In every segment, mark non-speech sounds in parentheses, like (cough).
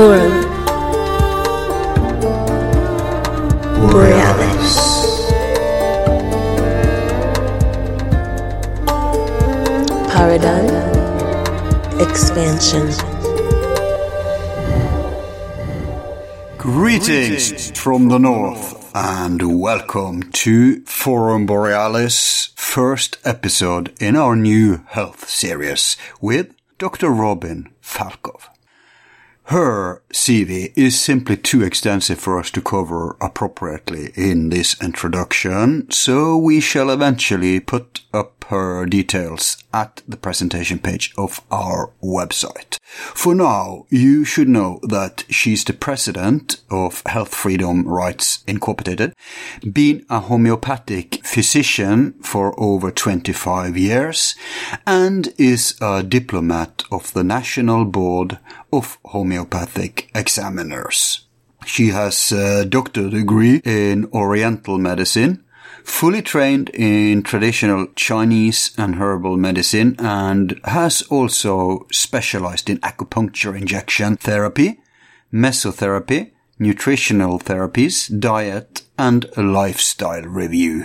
Forum Borealis Paradigm Expansion Greetings from the north and welcome to Forum Borealis first episode in our new health series with Dr. Robin Falkov. Her CV is simply too extensive for us to cover appropriately in this introduction, so we shall eventually put up her details at the presentation page of our website. For now, you should know that she's the president of Health Freedom Rights Incorporated, been a homeopathic physician for over 25 years, and is a diplomat of the National Board of Homeopathic Examiners. She has a doctorate degree in Oriental medicine, fully trained in traditional Chinese and herbal medicine, and has also specialized in acupuncture injection therapy, mesotherapy, nutritional therapies, diet, and a lifestyle review.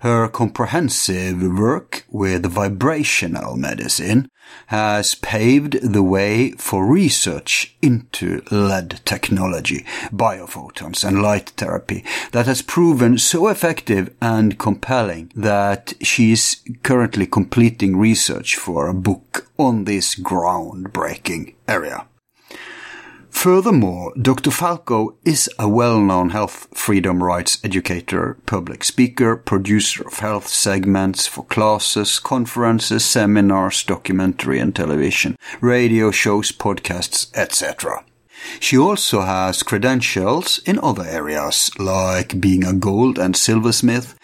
Her comprehensive work with vibrational medicine has paved the way for research into LED technology, biophotons, and light therapy that has proven so effective and compelling that she is currently completing research for a book on this groundbreaking area. Furthermore, Dr. Falkov is a well-known health freedom rights educator, public speaker, producer of health segments for classes, conferences, seminars, documentary and television, radio shows, podcasts, etc. She also has credentials in other areas, like being a gold and silversmith,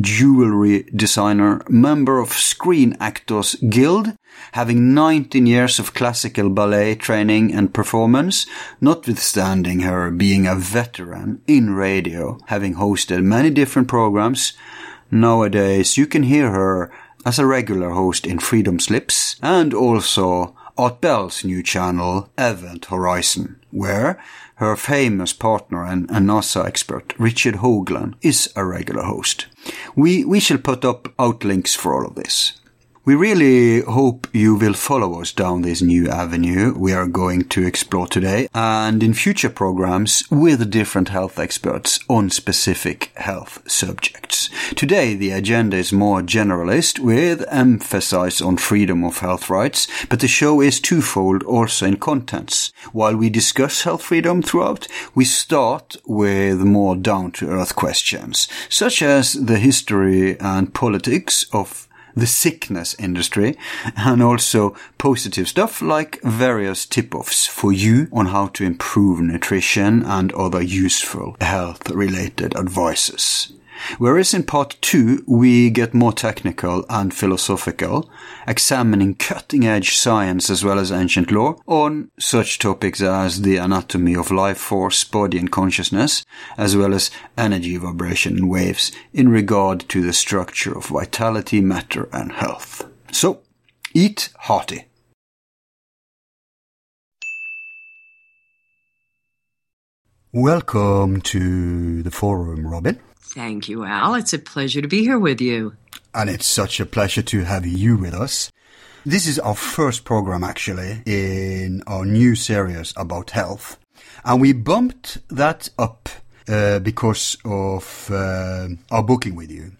jewelry designer, member of Screen Actors Guild, having 19 years of classical ballet training and performance, notwithstanding her being a veteran in radio, having hosted many different programs. Nowadays, you can hear her as a regular host in Freedom Slips and also Art Bell's new channel, Event Horizon, where her famous partner and, and NASA expert, Richard Hoagland, is a regular host. We, we shall put up outlinks for all of this. We really hope you will follow us down this new avenue we are going to explore today and in future programs with different health experts on specific health subjects. Today the agenda is more generalist with emphasis on freedom of health rights, but the show is twofold also in contents. While we discuss health freedom throughout, we start with more down to earth questions, such as the history and politics of the sickness industry and also positive stuff like various tip-offs for you on how to improve nutrition and other useful health related advices. Whereas in part two, we get more technical and philosophical, examining cutting edge science as well as ancient law on such topics as the anatomy of life force, body and consciousness, as well as energy vibration and waves in regard to the structure of vitality, matter and health. So, eat hearty. Welcome to the forum, Robin. Thank you, Al. It's a pleasure to be here with you. And it's such a pleasure to have you with us. This is our first program, actually, in our new series about health. And we bumped that up uh, because of uh, our booking with you.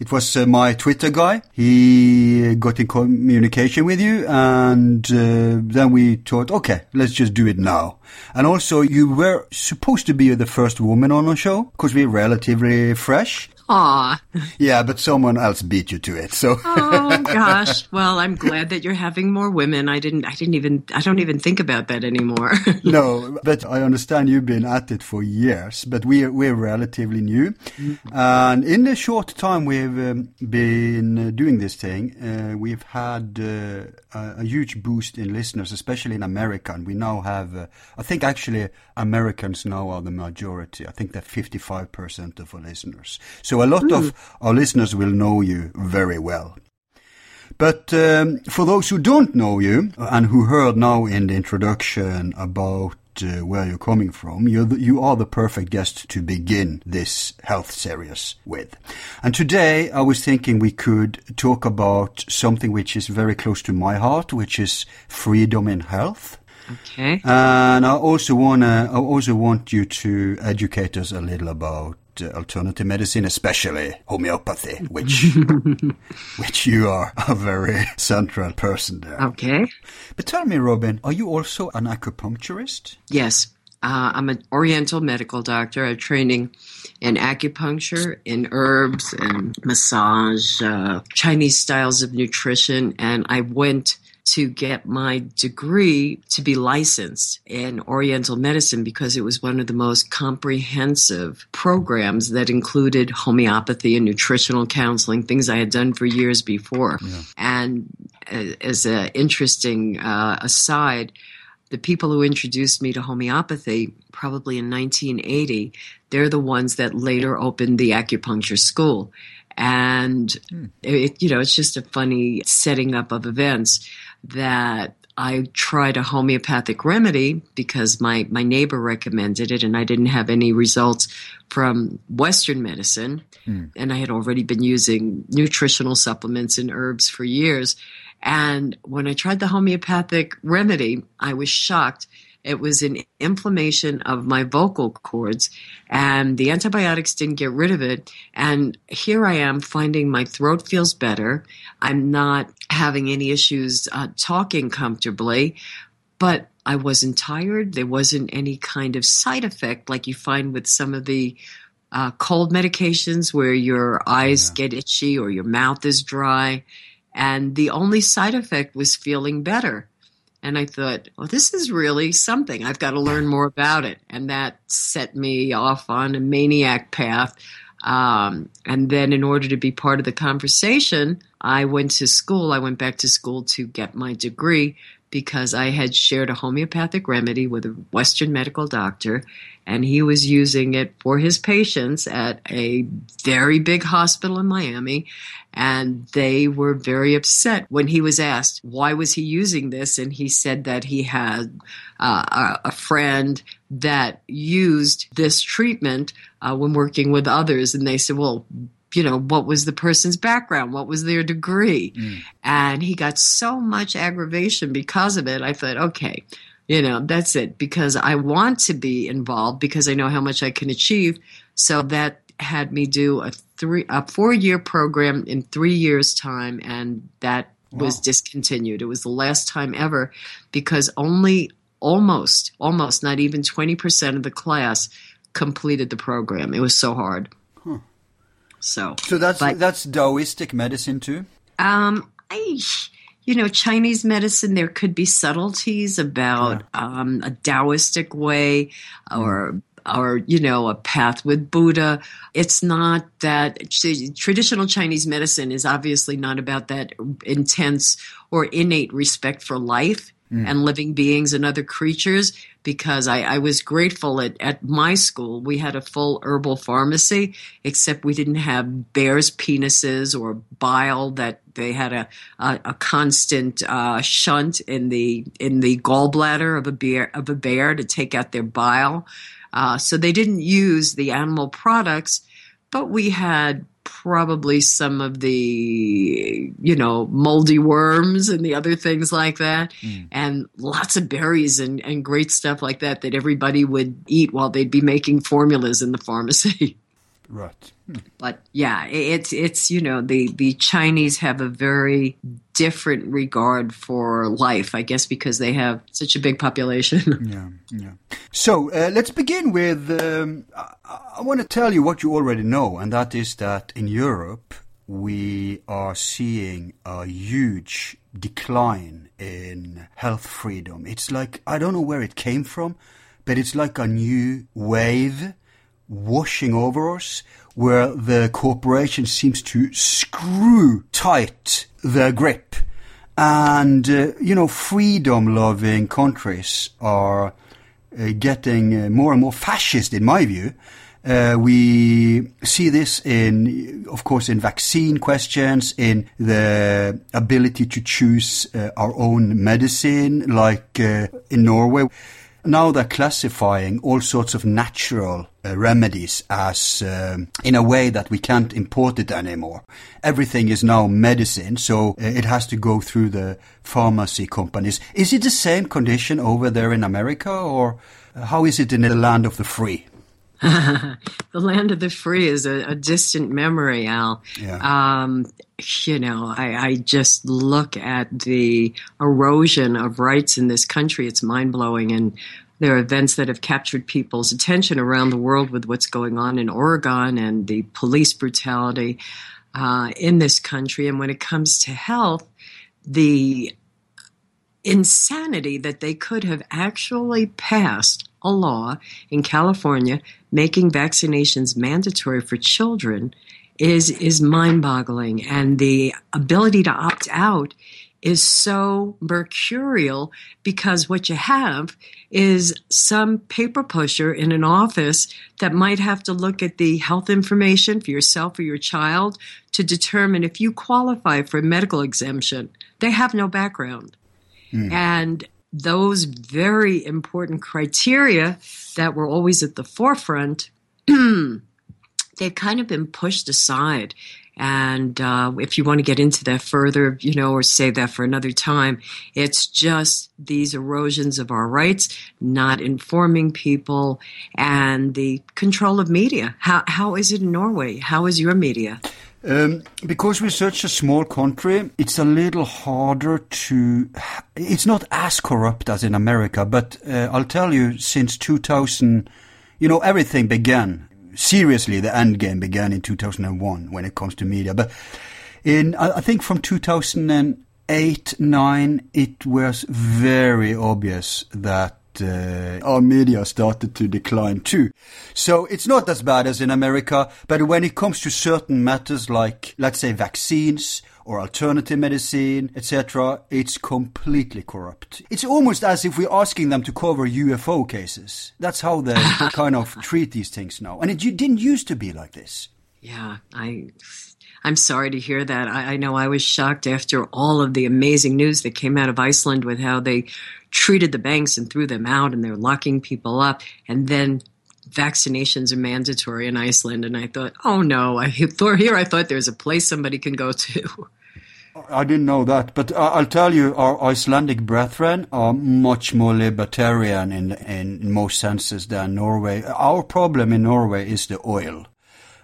It was uh, my Twitter guy. He got in communication with you, and uh, then we thought, okay, let's just do it now. And also, you were supposed to be the first woman on our show because we're relatively fresh. Aw. Yeah, but someone else beat you to it. So. (laughs) oh gosh. Well, I'm glad that you're having more women. I didn't. I didn't even. I don't even think about that anymore. (laughs) no, but I understand you've been at it for years. But we're we're relatively new, mm-hmm. and in the short time we've um, been uh, doing this thing, uh, we've had uh, a, a, huge boost in listeners, especially in America. And we now have. Uh, I think actually Americans now are the majority. I think they're 55 percent of our listeners. So so a lot mm. of our listeners will know you very well. But um, for those who don't know you and who heard now in the introduction about uh, where you're coming from, you're the, you are the perfect guest to begin this health series with. And today I was thinking we could talk about something which is very close to my heart, which is freedom in health. Okay. And I also wanna, I also want you to educate us a little about uh, alternative medicine, especially homeopathy, which (laughs) which you are a very central person there. Okay. But tell me, Robin, are you also an acupuncturist? Yes. Uh, I'm an Oriental medical doctor. I have training in acupuncture, in herbs, and massage, uh, Chinese styles of nutrition. And I went to get my degree to be licensed in Oriental medicine because it was one of the most comprehensive programs that included homeopathy and nutritional counseling, things I had done for years before. Yeah. And uh, as an interesting uh, aside, the people who introduced me to homeopathy, probably in 1980, they're the ones that later opened the acupuncture school. And, hmm. it, you know, it's just a funny setting up of events that I tried a homeopathic remedy because my, my neighbor recommended it and I didn't have any results from Western medicine. Mm. And I had already been using nutritional supplements and herbs for years. And when I tried the homeopathic remedy, I was shocked it was an inflammation of my vocal cords, and the antibiotics didn't get rid of it. And here I am finding my throat feels better. I'm not having any issues uh, talking comfortably, but I wasn't tired. There wasn't any kind of side effect like you find with some of the uh, cold medications where your eyes yeah. get itchy or your mouth is dry. And the only side effect was feeling better. And I thought, well, this is really something. I've got to learn more about it. And that set me off on a maniac path. Um, and then, in order to be part of the conversation, I went to school. I went back to school to get my degree because I had shared a homeopathic remedy with a Western medical doctor, and he was using it for his patients at a very big hospital in Miami. And they were very upset when he was asked, why was he using this? And he said that he had uh, a friend that used this treatment uh, when working with others. And they said, well, you know, what was the person's background? What was their degree? Mm. And he got so much aggravation because of it. I thought, okay, you know, that's it because I want to be involved because I know how much I can achieve. So that had me do a three, a four year program in three years time. And that wow. was discontinued. It was the last time ever because only almost, almost not even 20% of the class completed the program. It was so hard. So, so that's but, that's Taoistic medicine too. Um, I, you know, Chinese medicine. There could be subtleties about yeah. um, a Taoistic way or. Mm. Or you know a path with Buddha. It's not that traditional Chinese medicine is obviously not about that intense or innate respect for life mm. and living beings and other creatures because I, I, was grateful at, at my school. We had a full herbal pharmacy, except we didn't have bears' penises or bile that they had a, a, a constant uh, shunt in the in the gallbladder of a bear of a bear to take out their bile. Uh, so they didn't use the animal products, but we had probably some of the you know moldy worms and the other things like that mm. and lots of berries and, and great stuff like that that everybody would eat while they'd be making formulas in the pharmacy (laughs) right hmm. but yeah it's it's you know the the chinese have a very different regard for life i guess because they have such a big population (laughs) yeah yeah so uh, let's begin with um, I want to tell you what you already know, and that is that in Europe we are seeing a huge decline in health freedom. It's like, I don't know where it came from, but it's like a new wave washing over us where the corporation seems to screw tight their grip. And, uh, you know, freedom loving countries are uh, getting uh, more and more fascist, in my view. Uh, we see this in, of course, in vaccine questions, in the ability to choose uh, our own medicine, like uh, in Norway. Now they're classifying all sorts of natural uh, remedies as um, in a way that we can't import it anymore. Everything is now medicine, so uh, it has to go through the pharmacy companies. Is it the same condition over there in America, or uh, how is it in the land of the free? (laughs) the land of the free is a, a distant memory, Al. Yeah. Um, you know, I, I, just look at the erosion of rights in this country. It's mind blowing. And there are events that have captured people's attention around the world with what's going on in Oregon and the police brutality uh, in this country. And when it comes to health, the insanity that they could have actually passed a law in California making vaccinations mandatory for children is is mind-boggling and the ability to opt out is so mercurial because what you have is some paper pusher in an office that might have to look at the health information for yourself or your child to determine if you qualify for a medical exemption. They have no background. Mm. And those very important criteria that were always at the forefront, (clears throat) they've kind of been pushed aside. And uh, if you want to get into that further, you know, or save that for another time, it's just these erosions of our rights, not informing people, and the control of media. How how is it in Norway? How is your media? Um, because we're such a small country, it's a little harder to. It's not as corrupt as in America, but uh, I'll tell you, since 2000, you know, everything began. Seriously, the end game began in 2001 when it comes to media. But in, I think from 2008, 9, it was very obvious that uh, our media started to decline too. So it's not as bad as in America, but when it comes to certain matters like, let's say, vaccines or alternative medicine, etc., it's completely corrupt. It's almost as if we're asking them to cover UFO cases. That's how they (laughs) kind of treat these things now. And it didn't used to be like this. Yeah, I I'm sorry to hear that. I, I, know I was shocked after all of the amazing news that came out of Iceland with how they treated the banks and threw them out and they're locking people up. And then vaccinations are mandatory in Iceland. And I thought, oh no, I thought here I thought there's a place somebody can go to. I didn't know that, but I'll tell you, our Icelandic brethren are much more libertarian in, in most senses than Norway. Our problem in Norway is the oil.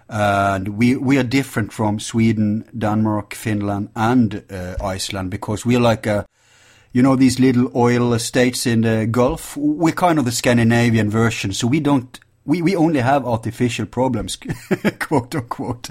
And we, we are different from Sweden, Denmark, Finland, and uh, Iceland because we're like a, you know, these little oil estates in the Gulf. We're kind of the Scandinavian version, so we don't. We, we only have artificial problems, (laughs) quote unquote.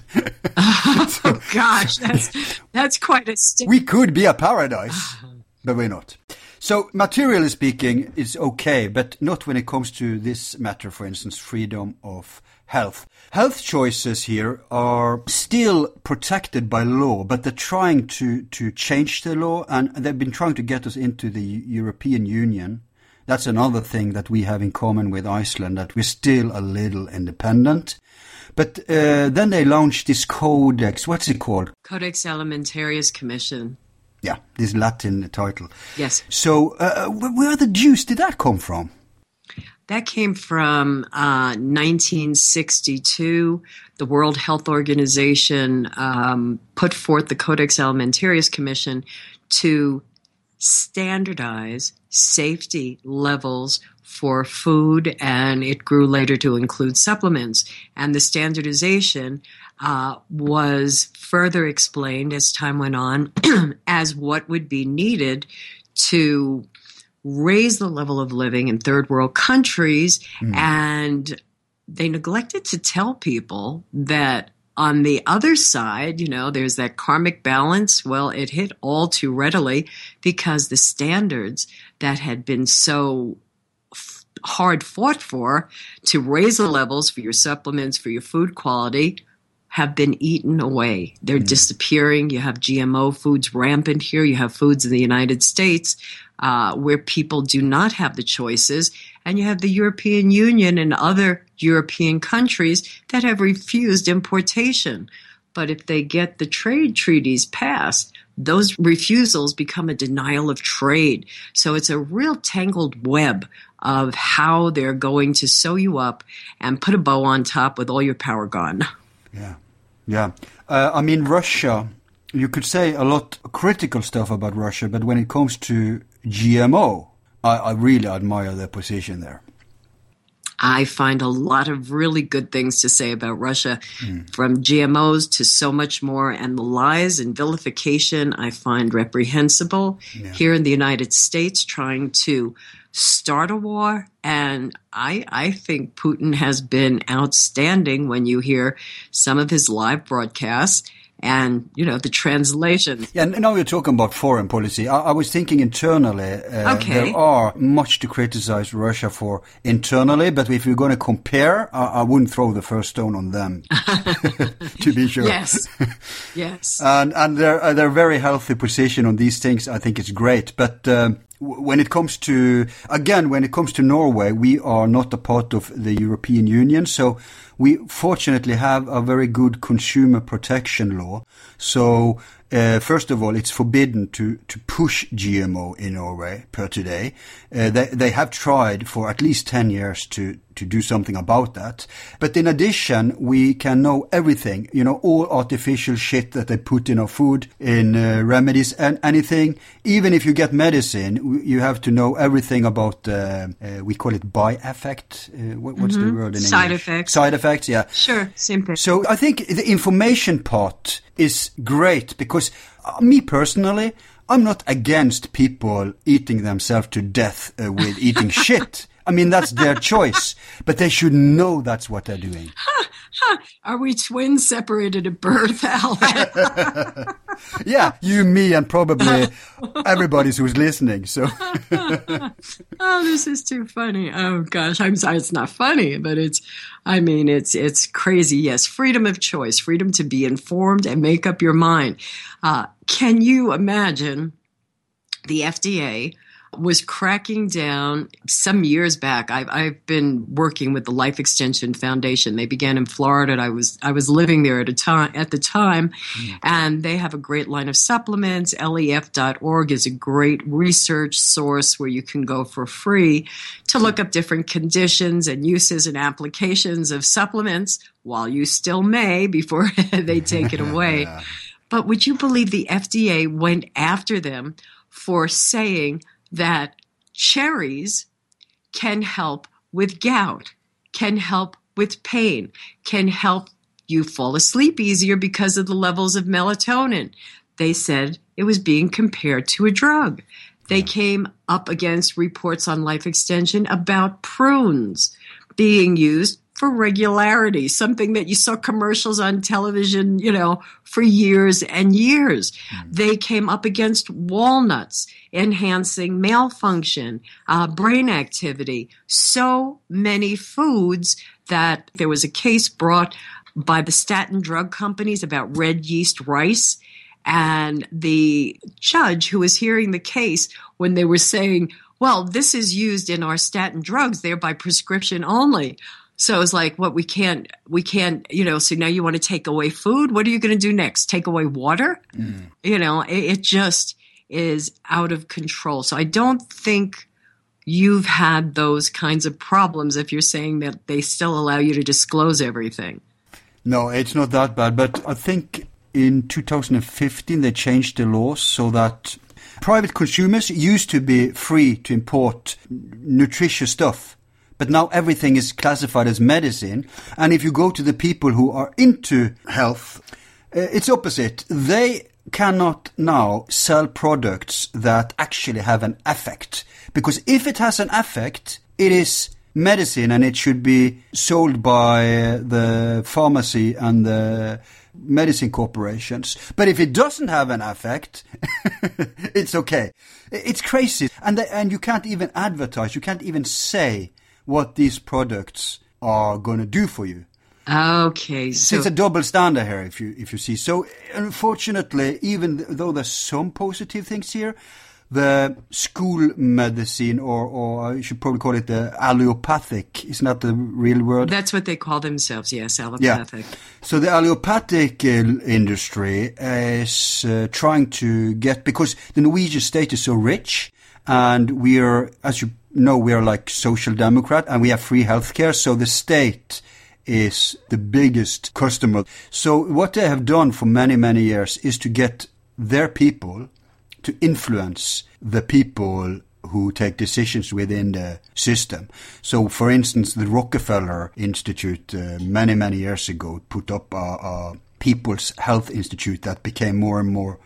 oh (laughs) so, gosh, that's that's quite a. St- we could be a paradise, but we're not. So, materially speaking, it's okay, but not when it comes to this matter, for instance, freedom of health. Health choices here are still protected by law, but they're trying to, to change the law and they've been trying to get us into the European Union. That's another thing that we have in common with Iceland, that we're still a little independent. But uh, then they launched this codex. What's it called? Codex Alimentarius Commission. Yeah, this Latin title. Yes. So, uh, where the deuce did that come from? That came from uh, 1962. The World Health Organization um, put forth the Codex Alimentarius Commission to standardize safety levels for food, and it grew later to include supplements. And the standardization uh, was further explained as time went on (clears throat) as what would be needed to raise the level of living in third world countries mm. and they neglected to tell people that on the other side, you know, there's that karmic balance. Well, it hit all too readily because the standards that had been so f- hard fought for to raise the levels for your supplements, for your food quality, have been eaten away. They're mm. disappearing. You have GMO foods rampant here. You have foods in the United States uh, where people do not have the choices. And you have the European Union and other European countries that have refused importation. But if they get the trade treaties passed, those refusals become a denial of trade. So it's a real tangled web of how they're going to sew you up and put a bow on top with all your power gone. Yeah, yeah. Uh, I mean, Russia. You could say a lot critical stuff about Russia, but when it comes to GMO, I, I really admire their position there. I find a lot of really good things to say about Russia, mm. from GMOs to so much more. And the lies and vilification I find reprehensible yeah. here in the United States, trying to start a war. And I, I think Putin has been outstanding when you hear some of his live broadcasts and you know the translation. Yeah, now you're talking about foreign policy. I, I was thinking internally. Uh, okay. There are much to criticize Russia for internally, but if you're going to compare, I, I wouldn't throw the first stone on them. (laughs) to be sure. Yes. (laughs) Yes. and and their uh, their very healthy position on these things, I think, is great. But um, when it comes to again, when it comes to Norway, we are not a part of the European Union, so we fortunately have a very good consumer protection law. So uh, first of all, it's forbidden to, to push GMO in Norway per today. Uh, they, they have tried for at least 10 years to, to do something about that. But in addition, we can know everything, you know, all artificial shit that they put in our food, in uh, remedies and anything. Even if you get medicine, you have to know everything about, uh, uh, we call it by effect. Uh, what, what's mm-hmm. the word in Side English? effects. Side effects, yeah. Sure, simple. So I think the information part is great because uh, me personally, I'm not against people eating themselves to death uh, with eating (laughs) shit. I mean, that's their choice, but they should know that's what they're doing. Are we twins separated at birth, Al? (laughs) yeah, you, me, and probably everybody who's listening. So, (laughs) oh, this is too funny. Oh gosh, I'm sorry. It's not funny, but it's. I mean, it's it's crazy. Yes, freedom of choice, freedom to be informed and make up your mind. Uh, can you imagine the FDA? Was cracking down some years back. I've, I've been working with the Life Extension Foundation. They began in Florida. I was I was living there at a time at the time, mm. and they have a great line of supplements. LEF.org is a great research source where you can go for free to look up different conditions and uses and applications of supplements while you still may before (laughs) they take it away. (laughs) yeah. But would you believe the FDA went after them for saying that cherries can help with gout, can help with pain, can help you fall asleep easier because of the levels of melatonin. They said it was being compared to a drug. They came up against reports on life extension about prunes being used for regularity, something that you saw commercials on television, you know, for years and years. Mm. They came up against walnuts, enhancing male function, uh, brain activity. So many foods that there was a case brought by the statin drug companies about red yeast rice. And the judge who was hearing the case when they were saying, well, this is used in our statin drugs. They're by prescription only. So it's like, what we can't, we can't, you know, so now you want to take away food. What are you going to do next? Take away water? Mm. You know, it, it just is out of control. So I don't think you've had those kinds of problems if you're saying that they still allow you to disclose everything. No, it's not that bad. But I think in 2015 they changed the laws so that private consumers used to be free to import nutritious stuff but now everything is classified as medicine. And if you go to the people who are into health, uh, it's opposite. They cannot now sell products that actually have an effect. Because if it has an effect, it is medicine and it should be sold by the pharmacy and the medicine corporations. But if it doesn't have an effect, (laughs) it's okay. It's crazy. And, the, and you can't even advertise, you can't even say what these products are going to do for you. Okay, so it's a double standard here, if you if you see. So unfortunately, even though there's some positive things here, the school medicine, or, or I should probably call it the allopathic. Isn't that the real word? That's what they call themselves, yes, allopathic. Yeah. So the allopathic uh, industry is uh, trying to get, because the Norwegian state is so rich, and we are, as you know, we are like social democrat, and we have free healthcare, so the state is the biggest customer. So what they have done for many, many years is to get their people to influence the people who take decisions within the system. So, for instance, the Rockefeller Institute uh, many, many years ago put up a, a People's Health Institute that became more and more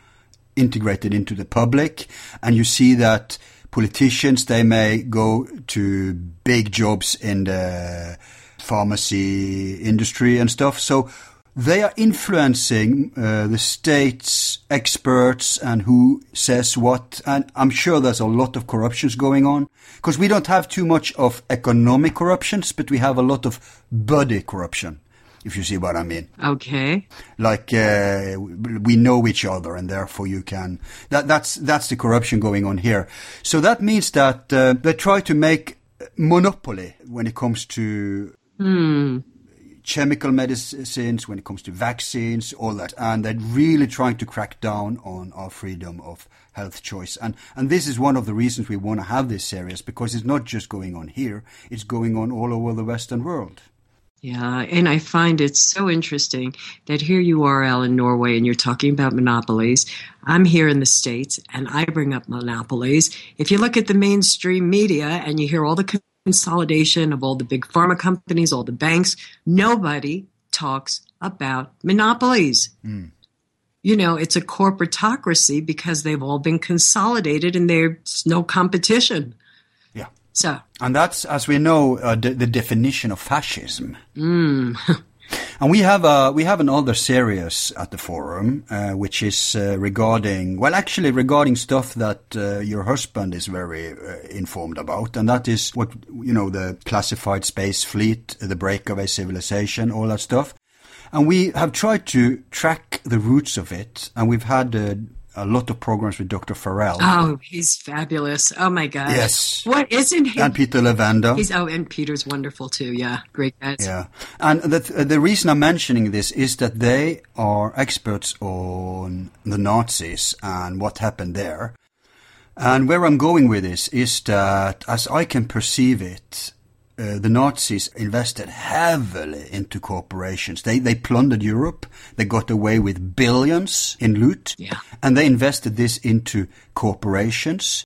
integrated into the public. And you see that politicians, they may go to big jobs in the pharmacy industry and stuff. So they are influencing uh, the state's experts and who says what. And I'm sure there's a lot of corruptions going on because we don't have too much of economic corruptions, but we have a lot of body corruption. If you see what I mean. Okay. Like uh, we know each other, and therefore you can. That that's that's the corruption going on here. So that means that uh, they try to make monopoly when it comes to Hmm. chemical medicines, when it comes to vaccines, all that. And they're really trying to crack down on our freedom of health choice. And, and this is one of the reasons we want to have this series because it's not just going on here, it's going on all over the Western world. Yeah, and I find it so interesting that here you are, Al, in Norway, and you're talking about monopolies. I'm here in the States, and I bring up monopolies. If you look at the mainstream media and you hear all the consolidation of all the big pharma companies, all the banks, nobody talks about monopolies. Mm. You know, it's a corporatocracy because they've all been consolidated and there's no competition. So, And that's, as we know, uh, the, the definition of fascism. mm, (laughs) And we have a we have another series at the forum, uh, which is uh, regarding well, actually regarding stuff that uh, your husband is very uh, informed about, and that is what you know the classified space fleet, the breakaway civilization, all that stuff. And we have tried to track the roots of it, and we've had uh, a lot of programs with Dr. Farrell. oh, he's fabulous. Oh my God. Yes. What isn't he? And Peter Levenda. He's, oh, and Peter's wonderful too. Yeah. Great guys. Yeah, and the uh, the reason I'm mentioning this is that they are experts on the Nazis and what happened there. And where I'm going with this is that, as I can perceive it, uh, the Nazis invested heavily into corporations. They they plundered Europe. They got away with billions in loot, Yeah. and they invested this into corporations.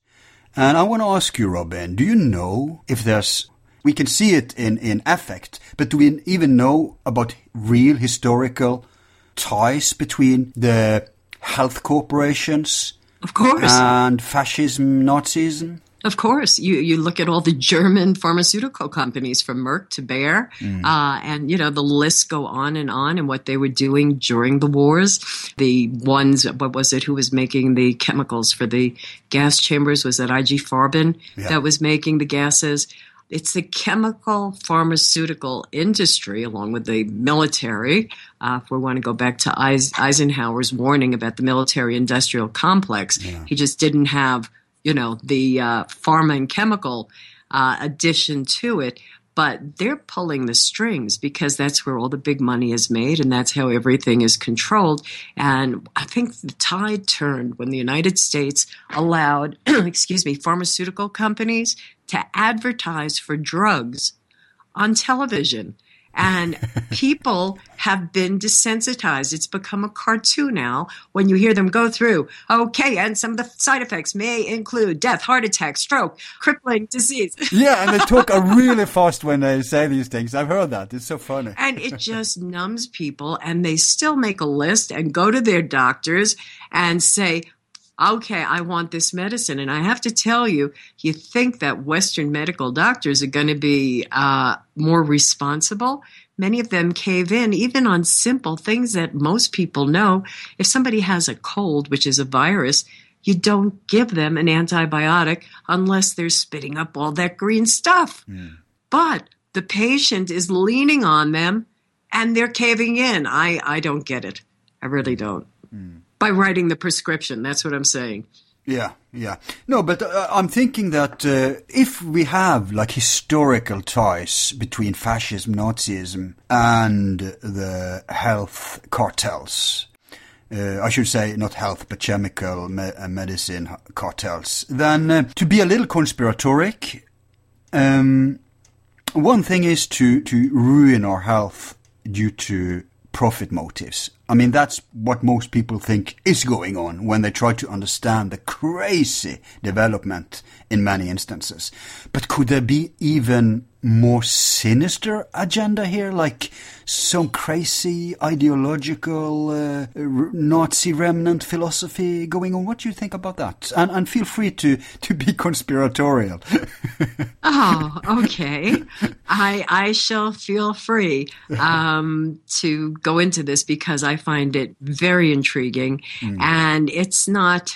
And I want to ask you, Robin, do you know if there's we can see it in in affect, but do we even know about real historical ties between the health corporations Of course. and fascism, Nazism? Of course, you you look at all the German pharmaceutical companies from Merck to Bayer, uh, and you know the lists go on and on, and what they were doing during the wars. The ones, what was it? Who was making the chemicals for the gas chambers? Was that IG Farben Yeah. that was making the gases? It's the chemical pharmaceutical industry, along with the military. Uh, if we want to go back to Eisenhower's warning about the military industrial complex, he just didn't have, you know, the uh, pharma and chemical uh, addition to it. But they're pulling the strings because that's where all the big money is made and that's how everything is controlled. And I think the tide turned when the United States allowed, (clears throat) excuse me, pharmaceutical companies to advertise for drugs on television. And (laughs) people have been desensitized. It's become a cartoon now when you hear them go through, okay, and some of the side effects may include death, heart attack, stroke, crippling disease. (laughs) Yeah, and they talk (laughs) really fast when they say these things. I've heard that. It's so funny. and it just numbs people and they still make a list and go to their doctors and say okay i want this medicine and i have to tell you you think that western medical doctors are going to be uh, more responsible many of them cave in even on simple things that most people know if somebody has a cold which is a virus you don't give them an antibiotic unless they're spitting up all that green stuff but the patient is leaning on them and they're caving in. I, I don't get it. I really don't. By writing the prescription, that's what I'm saying. Yeah, yeah. No, but uh, I'm thinking that uh, if we have like historical ties between fascism, Nazism, and the health cartels, uh, I should say not health but chemical me- uh, medicine cartels, then uh, to be a little conspiratoric, um, one thing is to, to ruin our health due to profit motives. I mean, that's what most people think is going on when they try to understand the crazy development in many instances. But could there be even more sinister agenda here, like some crazy ideological uh, Nazi remnant philosophy going on? What do you think about that? And, and feel free to, to be conspiratorial. (laughs) oh, (laughs) okay. I I shall feel free um, to go into this because I find it very intriguing, mm. and it's not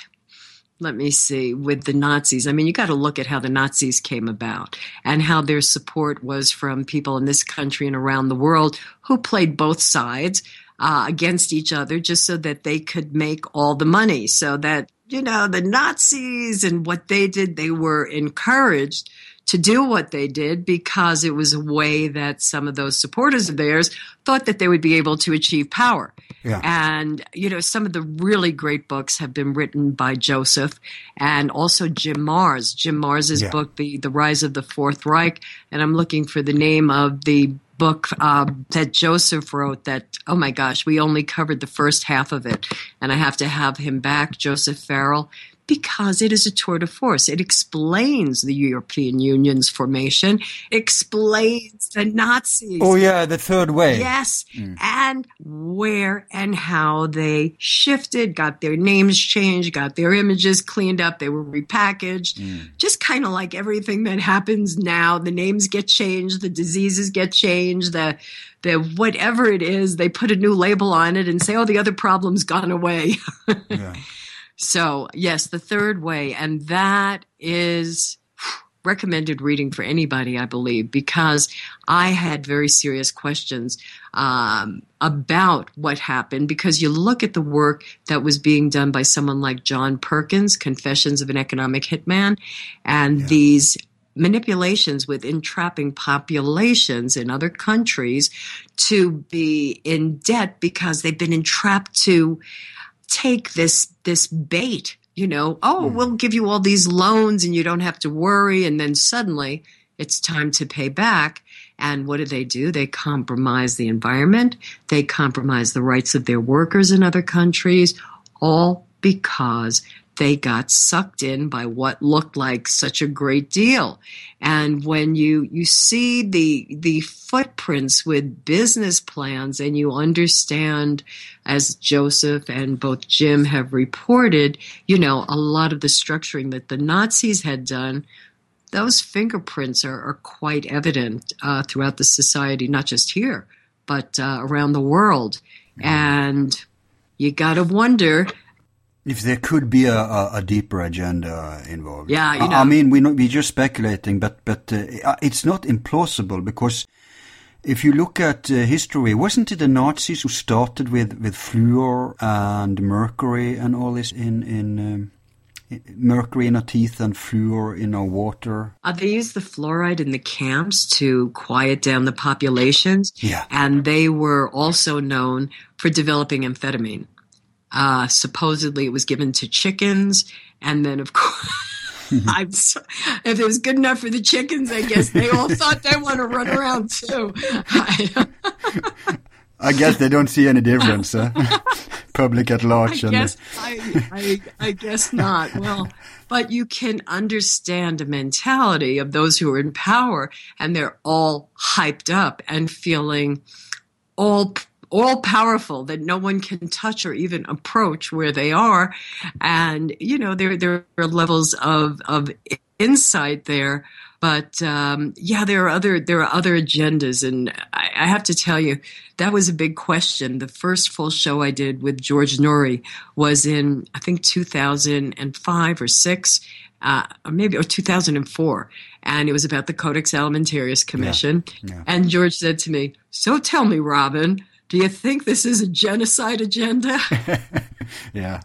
let me see, with the Nazis. I mean, you got to look at how the Nazis came about and how their support was from people in this country and around the world who played both sides uh, against each other just so that they could make all the money. So that, you know, the Nazis and what they did, they were encouraged to do what they did because it was a way that some of those supporters of theirs thought that they would be able to achieve power. Yeah. And, you know, some of the really great books have been written by Joseph and also Jim Marrs. Jim Marrs's yeah. book, the, the Rise of the Fourth Reich. And I'm looking for the name of the book uh, that Joseph wrote that, oh my gosh, we only covered the first half of it. And I have to have him back, Joseph Farrell because it is a tour de force. It explains the European Union's formation, explains the Nazis. Oh, yeah, the third way. Yes, mm. and where and how they shifted, got their names changed, got their images cleaned up, they were repackaged. Mm. Just kind of like everything that happens now. The names get changed, the diseases get changed, the the whatever it is, they put a new label on it and say, oh, the other problem's gone away. (laughs) yeah. So, yes, the third way, and that is recommended reading for anybody, I believe, because I had very serious questions um, about what happened. Because you look at the work that was being done by someone like John Perkins, Confessions of an Economic Hitman, and yeah. these manipulations with entrapping populations in other countries to be in debt because they've been entrapped to take this this bait you know oh mm. we'll give you all these loans and you don't have to worry. And then suddenly it's time to pay back. And what do they do? They compromise the environment. They compromise the rights of their workers in other countries all because they got sucked in by what looked like such a great deal. And when you, you see the, the footprints with business plans and you understand, as Joseph and both Jim have reported, you know, a lot of the structuring that the Nazis had done, those fingerprints are, are quite evident uh, throughout the society, not just here, but uh, around the world. Mm-hmm. And you got to wonder if there could be a, a, a, deeper agenda involved. Yeah, you know. I, mean, we're, not, we're just speculating, but, but uh, it's not implausible because if you look at uh, history, wasn't it the Nazis who started with, with fluor and mercury and all this in, in um, mercury in our teeth and fluor in our water? Uh, they used the fluoride in the camps to quiet down the populations. Yeah. And they were also known for developing amphetamine. Uh, supposedly, it was given to chickens, and then of course. (laughs) I'm so, if it was good enough for the chickens, I guess they all (laughs) thought they want to run around too. (laughs) I guess they don't see any difference, huh? Public at large. I guess, I, I, I guess not. Well, but you can understand the mentality of those who are in power and they're all hyped up and feeling all all powerful that no one can touch or even approach where they are. And, you know, there, there are levels of, of insight there. But um, yeah, there are other there are other agendas, and I, I, have to tell you that was a big question. The first full show I did with George Noory was in I think 2005 or six, uh, or maybe or 2004, and it was about the Codex Alimentarius Commission. Yeah, yeah. And George said to me, "So tell me, Robin, do you think this is a genocide agenda? (laughs) yeah.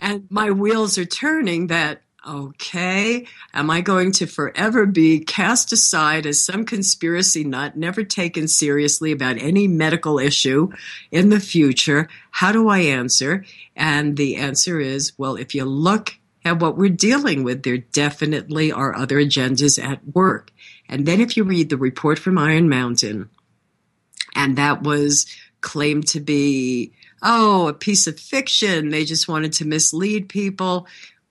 and my wheels are turning that okay, am I going to forever be cast aside as some conspiracy nut, never taken seriously about any medical issue in the future? How do I answer? And the answer is, well, if you look at what we're dealing with, there definitely are other agendas at work. And then if you read the report from Iron Mountain, and that was claimed to be oh, a piece of fiction. They just wanted to mislead people.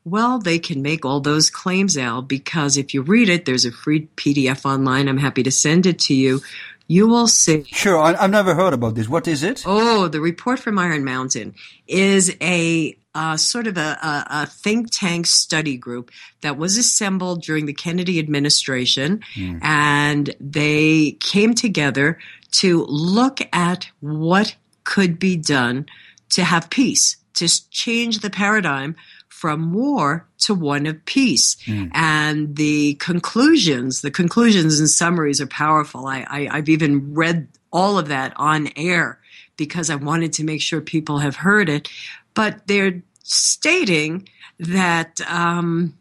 Well, they can make all those claims, Al, because if you read it, there's a free PDF online. I'm happy to send it to you. You will see. Sure, I, have never heard about this. What is it? Oh, the report from Iron Mountain is a uh, sort of a, a, a, think tank study group that was assembled during the Kennedy administration, mm. and they came together to look at what could be done to have peace, to change the paradigm from war to one of peace. Mm. And the conclusions, the conclusions and summaries are powerful. I, I, I've even read all of that on air because I wanted to make sure people have heard it. But they're stating that um,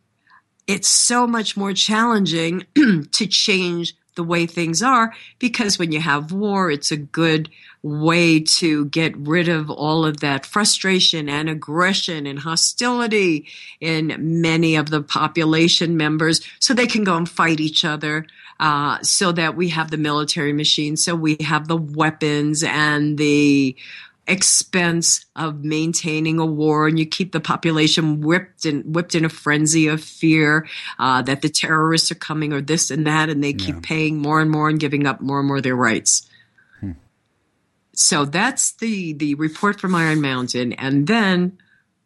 it's so much more challenging (clears throat) to change the way things are because when you have war, it's a good way to get rid of all of that frustration and aggression and hostility in many of the population members so they can go and fight each other. Uh, so that we have the military machine, so we have the weapons and the expense of maintaining a war and you keep the population whipped and whipped in a frenzy of fear uh, that the terrorists are coming or this and that and they yeah. keep paying more and more and giving up more and more of their rights hmm. so that's the the report from iron mountain and then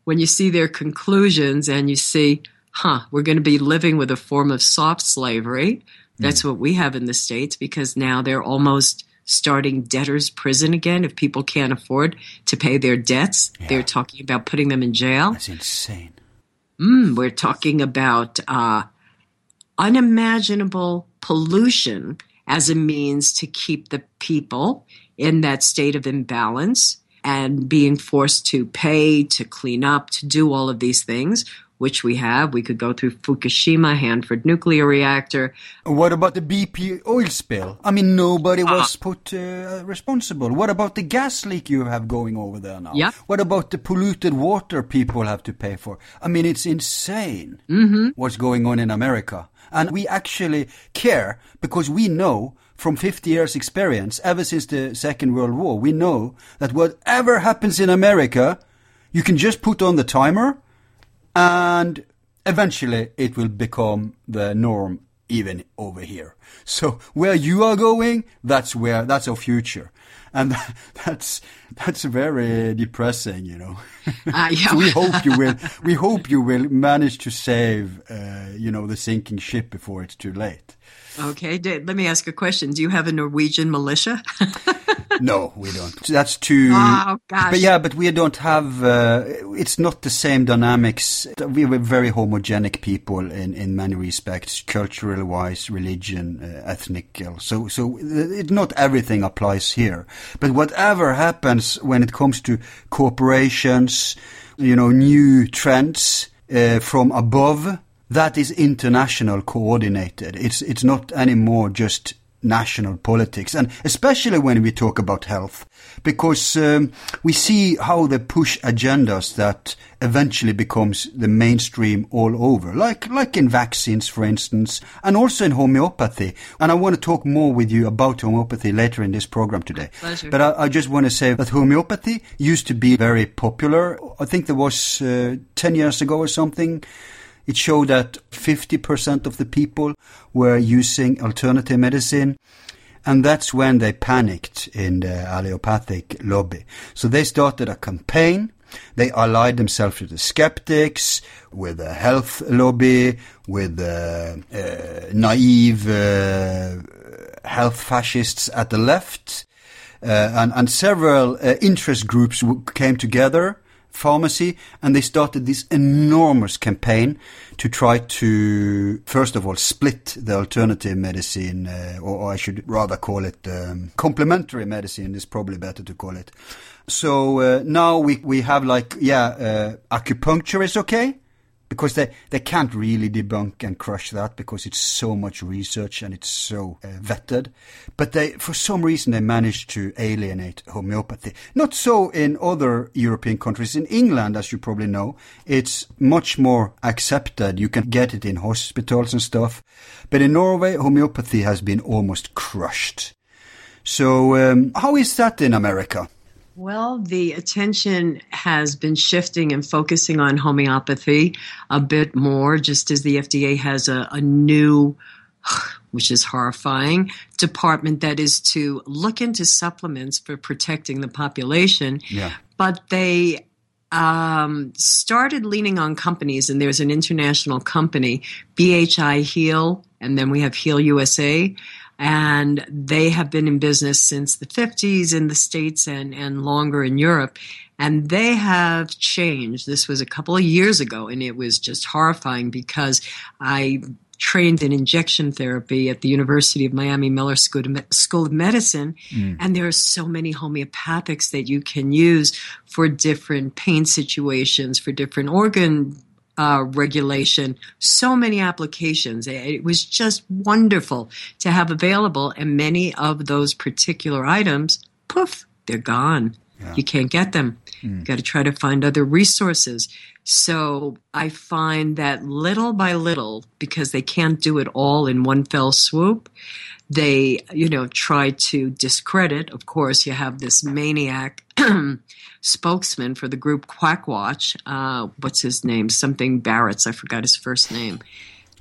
when you see their conclusions and you see huh we're going to be living with a form of soft slavery that's hmm. what we have in the states because now they're almost starting debtors prison again if people can't afford to pay their debts. Yeah. They're talking about putting them in jail. That's insane. Mm, we're talking about uh, unimaginable pollution as a means to keep the people in that state of imbalance and being forced to pay, to clean up, to do all of these things, which we have. We could go through Fukushima, Hanford nuclear reactor. What about the BP oil spill? I mean, nobody ah. was uh, put uh, responsible. What about the gas leak you have going over there now? Yeah. What about the polluted water people have to pay for? I mean, it's insane mm-hmm. what's going on in America. And we actually care because we know from 50 years experience, ever since the Second World War, we know that whatever happens in America, you can just put on the timer and eventually it will become the norm even over here. So where you are going, that's where that's our future, and (laughs) that's that's very depressing, you know. Uh, (laughs) yeah. so we hope you will. We hope you will manage to save, uh, you know, the sinking ship before it's too late. Okay, let me ask a question. Do you have a Norwegian militia? (laughs) no, we don't. That's too. Oh gosh. But yeah, but we don't have. Uh, it's not the same dynamics. We were very homogenic people in in many respects, cultural wise, religion, uh, ethnic. So so it, not everything applies here. But whatever happens when it comes to corporations, you know, new trends uh, from above that is international coordinated. It's it's not anymore just national politics, and especially when we talk about health, because um, we see how they push agendas that eventually becomes the mainstream all over, like like in vaccines, for instance, and also in homeopathy. And I want to talk more with you about homeopathy later in this program today. Pleasure. But I, I just want to say that homeopathy used to be very popular. I think there was uh, ten years ago or something it showed that 50% of the people were using alternative medicine. And that's when they panicked in the allopathic lobby. So they started a campaign. They allied themselves with the skeptics, with the health lobby, with the uh, naive uh, health fascists at the left. Uh, and, and, several uh, interest groups came together pharmacy, and they started this enormous campaign to try to, first of all, split the alternative medicine, uh, or, or, I should rather call it um, complementary medicine is probably better to call it. So uh, now we we have like yeah, uh, acupuncture is okay because they, they can't really debunk and crush that because it's so much research and it's so uh, vetted. But they, for some reason, they managed to alienate homeopathy. Not so in other European countries. In England, as you probably know, it's much more accepted. You can get it in hospitals and stuff. But in Norway, homeopathy has been almost crushed. So, um, how is that in America? Well, the attention has been shifting and focusing on homeopathy a bit more, just as the FDA has a, a new, (sighs) which is horrifying, department that is to look into supplements for protecting the population. Yeah. But they um, started leaning on companies, and there's an international company, BHI Heel, and then we have Heel USA and they have been in business since the 50s in the States and, and longer in Europe. And they have changed. This was a couple of years ago, and it was just horrifying because I trained in injection therapy at the University of Miami Miller School of Medicine, mm. and there are so many homeopathics that you can use for different pain situations, for different organ uh, regulation, so many applications. It was just wonderful to have available, and many of those particular items, poof, they're gone. Yeah. You can't get them. Mm. You got to try to find other resources. So I find that little by little, because they can't do it all in one fell swoop, they, you know, try to discredit. Of course, you have this maniac (clears throat) spokesman for the group Quackwatch. Uh, what's his name? Something Barrett's. I forgot his first name.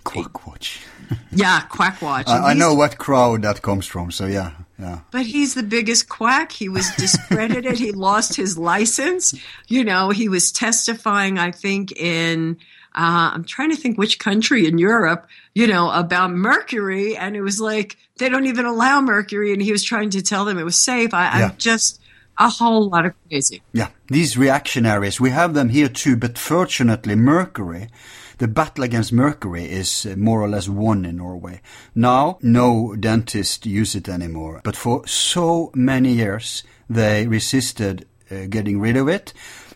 Quackwatch. (laughs) yeah, Quackwatch. I, I know what crowd that comes from, so yeah. Yeah. But he's the biggest quack. He was discredited. he lost his license. You know, he was testifying, I think, in uh, I'm trying to think which country in Europe, you know, about mercury. And it was like, they don't even allow mercury. And he was trying to tell them it was safe. I, yeah. I'm just a whole lot of crazy. Yeah. These reactionaries, we have them here too. But fortunately, mercury, the battle against mercury is uh, more or less won in Norway. Now, no dentist use it anymore. But for so many years, they resisted uh, getting rid of it.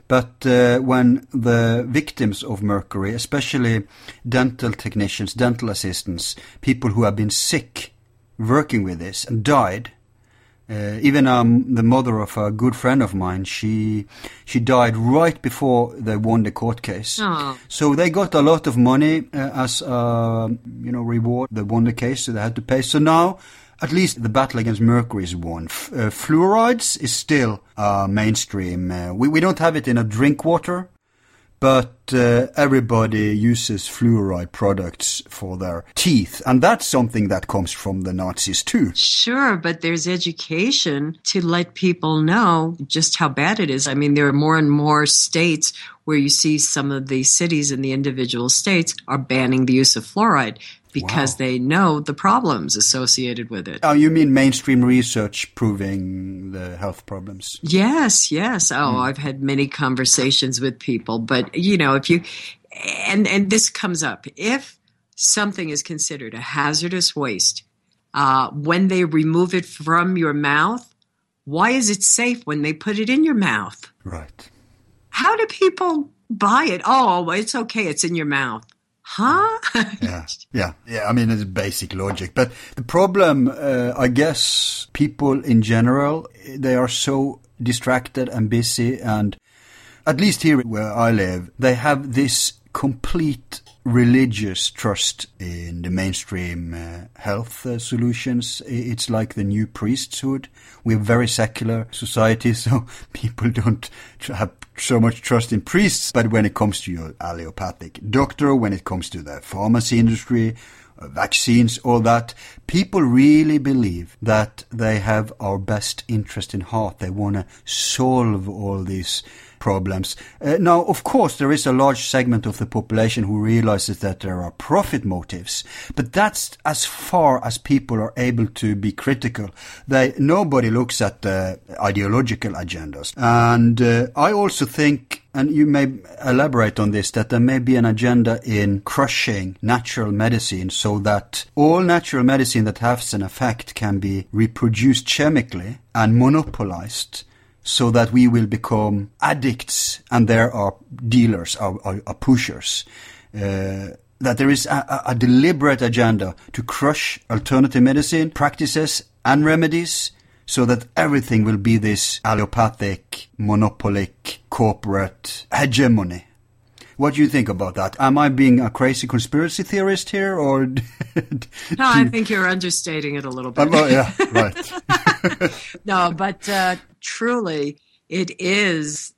But uh, when the victims of mercury, especially dental technicians, dental assistants, people who have been sick working with this and died, uh, even um, the mother of a good friend of mine, she she died right before they won the court case. Aww. So they got a lot of money uh, as uh, you know reward. They won the case, so they had to pay. So now at least the battle against mercury is won. F- uh, fluorides is still uh, mainstream. Uh, we, we don't have it in a drink water, but uh, everybody uses fluoride products for their teeth. And that's something that comes from the Nazis too. Sure, but there's education to let people know just how bad it is. I mean, there are more and more states where you see some of the cities in the individual states are banning the use of fluoride because wow. they know the problems associated with it. Oh, you mean mainstream research proving the health problems? Yes, yes. Oh, mm. I've had many conversations with people, but you know, if you and and this comes up if something is considered a hazardous waste uh, when they remove it from your mouth, why is it safe when they put it in your mouth? Right. How do people buy it? Oh, it's okay. It's in your mouth huh? yeah, (laughs) yeah, yeah. I mean, it's basic logic. But the problem, uh, I guess, people in general, they are so distracted and busy, and at least here where I live, they have this complete religious trust in the mainstream uh, health uh, solutions. It's like the new priesthood. We're a very secular society, (laughs) so people don't have so much trust in priests. But when it comes to your allopathic doctor, when it comes to the pharmacy industry, uh, vaccines, all that, people really believe that they have our best interest in heart. They want to solve all these problems. Uh, now, of course, there is a large segment of the population who realizes that there are profit motives, but that's as far as people are able to be critical. They nobody looks at the ideological agendas, and uh, I also think and you may elaborate on this that there may be an agenda in crushing natural medicine so that all natural medicine that has an effect can be reproduced chemically and monopolized so that we will become addicts and there are dealers, are, pushers. Uh, that there is a, a, deliberate agenda to crush alternative medicine practices and remedies so that everything will be this allopathic, monopolic, corporate hegemony. What do you think about that? Am I being a crazy conspiracy theorist here, or? (laughs) no, I think you're understating it a little bit. Oh, yeah, right. (laughs) (laughs) no, but uh, truly, it is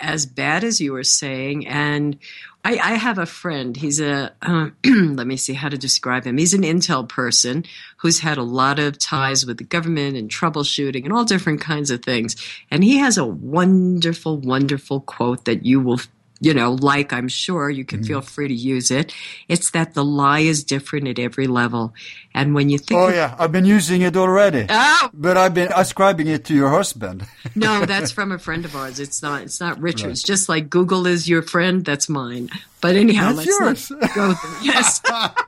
as bad as you were saying, and I, I, have a friend. He's a, uh, (clears throat) let me see how to describe him. He's an Intel person who's had a lot of ties with the government and troubleshooting and all different kinds of things. And he has a wonderful, wonderful quote that you will you know, like I'm sure you can mm feel free to use it. It's that the lie is different at every level. And when you think. Oh, yeah. I've been using it already. Oh! But I've been ascribing it to your husband. (laughs) no, that's from a friend of ours. It's not, it's not Richard's. Right. Just like Google is your friend, that's mine. But anyhow, that's let's yours. go there. Yes. (laughs)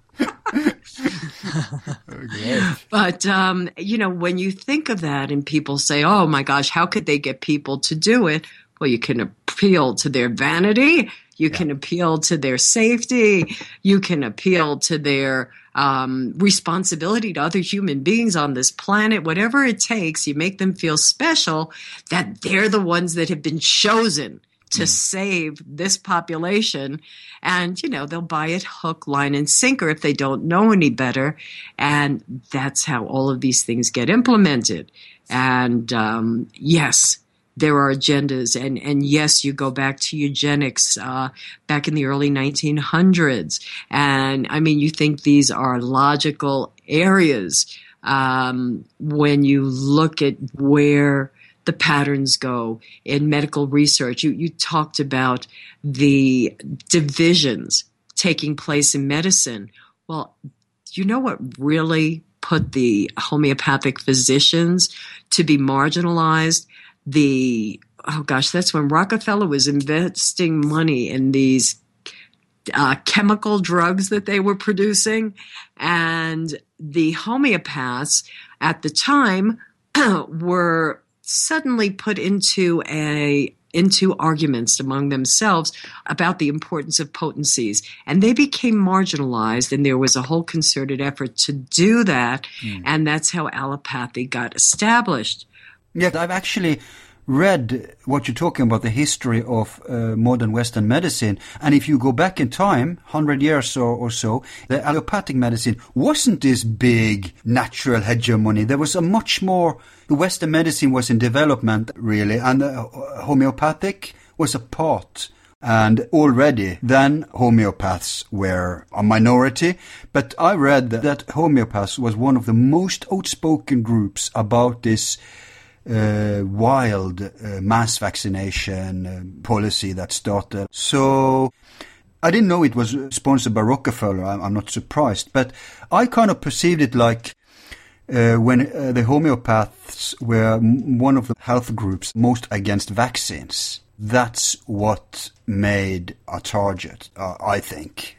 okay. But um, you know, when you think of that, and people say, "Oh my gosh, how could they get people to do it?" Well, you can appeal to their vanity. You yeah. can appeal to their safety. You can appeal to their um, responsibility to other human beings on this planet. Whatever it takes, you make them feel special that they're the ones that have been chosen to mm. save this population. And, you know, they'll buy it hook, line, and sinker if they don't know any better. And that's how all of these things get implemented. And um, yes, there are agendas. And, and yes, you go back to eugenics uh, back in the early 1900s. And I mean, you think these are logical areas um, when you look at where the patterns go in medical research. You, you talked about the divisions taking place in medicine. Well, you know what really put the homeopathic physicians to be marginalized? The oh gosh, that's when Rockefeller was investing money in these uh, chemical drugs that they were producing, and the homeopaths at the time (clears throat) were suddenly put into a into arguments among themselves about the importance of potencies. And they became marginalized, and there was a whole concerted effort to do that. Mm. And that's how allopathy got established. Yeah, I've actually read what you're talking about, the history of uh, modern Western medicine. And if you go back in time, 100 years or, or, so, the allopathic medicine wasn't this big natural hegemony. There was a much more, the Western medicine was in development, really, and uh, homeopathic was a part. And already then homeopaths were a minority, but I read that homeopaths was one of the most outspoken groups about this uh, wild uh, mass vaccination uh, policy that started. So I didn't know it was sponsored by Rockefeller. I'm, I'm not surprised, but I kind of perceived it like uh, when uh, the homeopaths were one of the health groups most against vaccines. That's what made a target, uh, I think,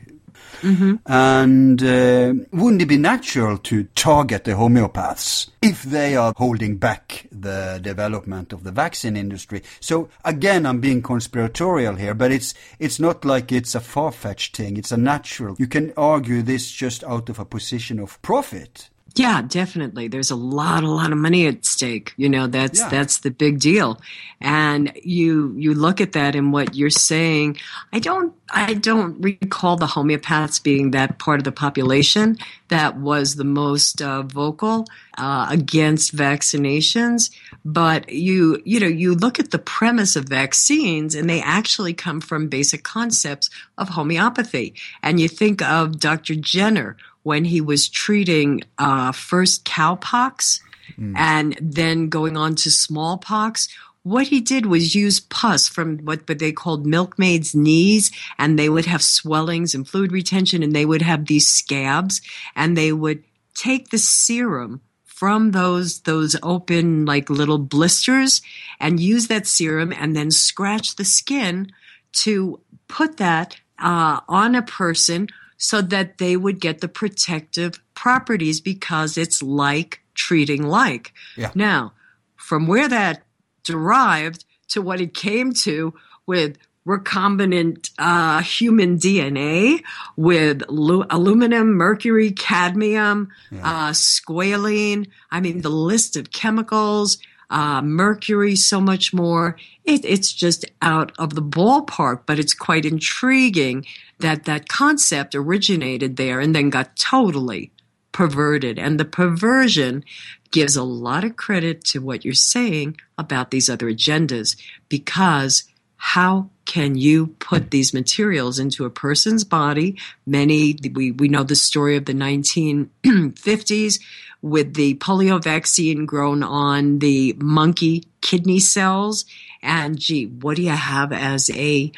Mm-hmm. And uh, wouldn't it be natural to target the homeopaths if they are holding back the development of the vaccine industry? So again, I'm being conspiratorial here, but it's it's not like it's a far-fetched thing. It's a natural. You can argue this just out of a position of profit. Yeah, definitely. There's a lot, a lot of money at stake. You know, that's yeah. that's the big deal. And you you look at that and what you're saying. I don't I don't recall the homeopaths being that part of the population that was the most uh, vocal uh, against vaccinations. But you you know you look at the premise of vaccines, and they actually come from basic concepts of homeopathy. And you think of Dr. Jenner when he was treating uh, first cowpox mm. and then going on to smallpox. what he did was use pus from what they called milkmaids' knees, and they would have swellings and fluid retention, and they would have these scabs, and they would take the serum from those those open like little blisters and use that serum and then scratch the skin to put that uh, on a person so that they would get the protective properties because it's like treating like. Yeah. Now, from where that derived to what it came to with recombinant uh, human DNA with lu- aluminum, mercury, cadmium, uh, squalene. I mean, the list of chemicals, uh, mercury, so much more. It, it's just out of the ballpark, but it's quite intriguing that that concept originated there and then got totally perverted. And the perversion gives a lot of credit to what you're saying about these other agendas because how can you put these materials into a person's body? Many, we, we know the story of the 1950s with the polio vaccine grown on the monkey kidney cells. And gee, what do you have as a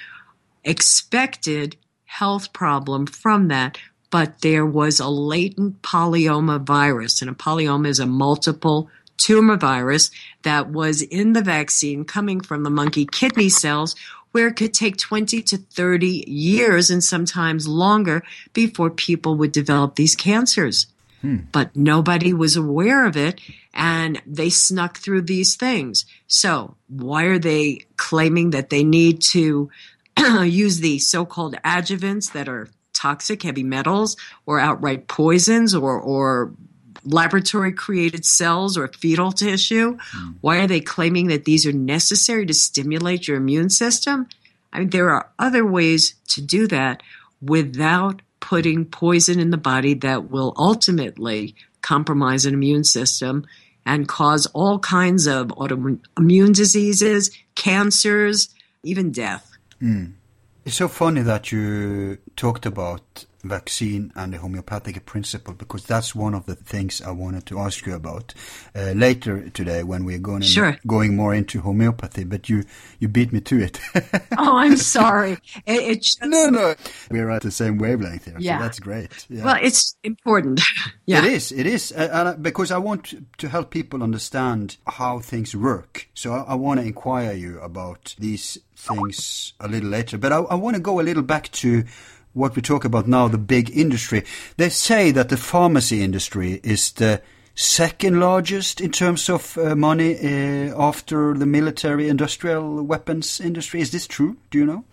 expected health problem from that? But there was a latent polyoma virus, and a polyoma is a multiple tumor virus that was in the vaccine coming from the monkey kidney cells where it could take 20 to 30 years and sometimes longer before people would develop these cancers. Hmm. But nobody was aware of it and they snuck through these things. So, why are they claiming that they need to (clears throat) use the so called adjuvants that are toxic, heavy metals, or outright poisons, or, or laboratory created cells or fetal tissue? Hmm. Why are they claiming that these are necessary to stimulate your immune system? I mean, there are other ways to do that without putting poison in the body that will ultimately compromise an immune system and cause all kinds of autoimmune diseases, cancers, even death. It's so funny that you talked about vaccine and the homeopathic principle because that's one of the things I wanted to ask you about uh, later today when we're going Sure. going more into homeopathy. But you you beat me to it. (laughs) Oh, I'm sorry. It, it (laughs) just, no, no, we're at the same wavelength here. Yeah. so that's great. Yeah. well, it's important. (laughs) yeah. It is. It is, uh, and I, because I want to, to help people understand how things work. So I, I want to inquire you about these things a little later. But I, I want to go a little back to what we talk about now, the big industry. They say that the pharmacy industry is the second largest in terms of uh, money uh, after the military industrial weapons industry. Is this true? Do you know?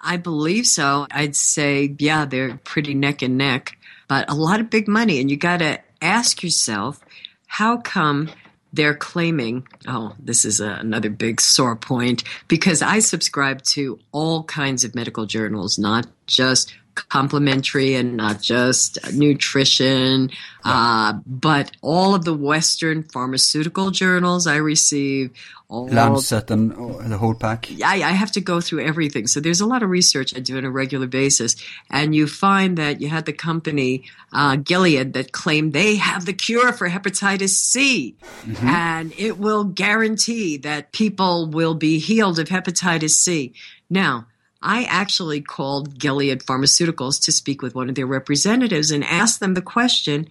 I believe so. I'd say, yeah, they're pretty neck and neck, but a lot of big money. And you got to ask yourself, how come they're claiming, oh, this is a, another big sore point, because I subscribe to all kinds of medical journals, not just complementary and not just nutrition, uh, but all of the Western pharmaceutical journals I receive. All Lancet and the whole pack. I, I have to go through everything. So there's a lot of research I do on a regular basis. And you find that you had the company, uh, Gilead, that claimed they have the cure for hepatitis C. And it will guarantee that people will be healed of hepatitis C. Now, I actually called Gilead Pharmaceuticals to speak with one of their representatives and asked them the question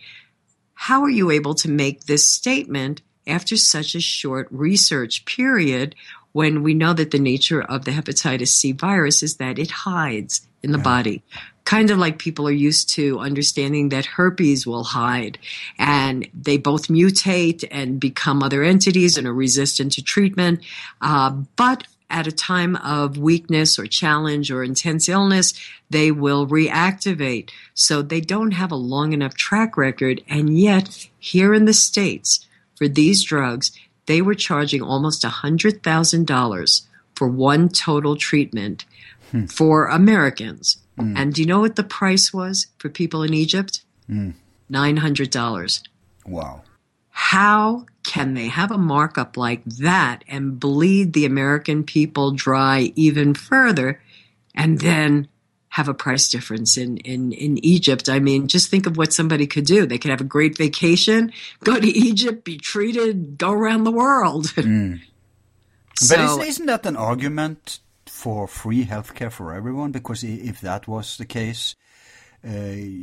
how are you able to make this statement after such a short research period when we know that the nature of the hepatitis C virus is that it hides in the body? Kind of like people are used to understanding that herpes will hide and they both mutate and become other entities and are resistant to treatment. Uh, but at a time of weakness or challenge or intense illness, they will reactivate. So they don't have a long enough track record. And yet, here in the States, for these drugs, they were charging almost $100,000 for one total treatment hmm. for Americans. Hmm. And do you know what the price was for people in Egypt? Hmm. $900 Wow. How can they have a markup like that and bleed the American people dry even further and then have a price difference in, in, in Egypt? I mean, just think of what somebody could do. They could have a great vacation, go to Egypt, be treated, go around the world. (laughs) Mm. But So- isn't, isn't that an argument for free healthcare for everyone? Because if that was the case, uh,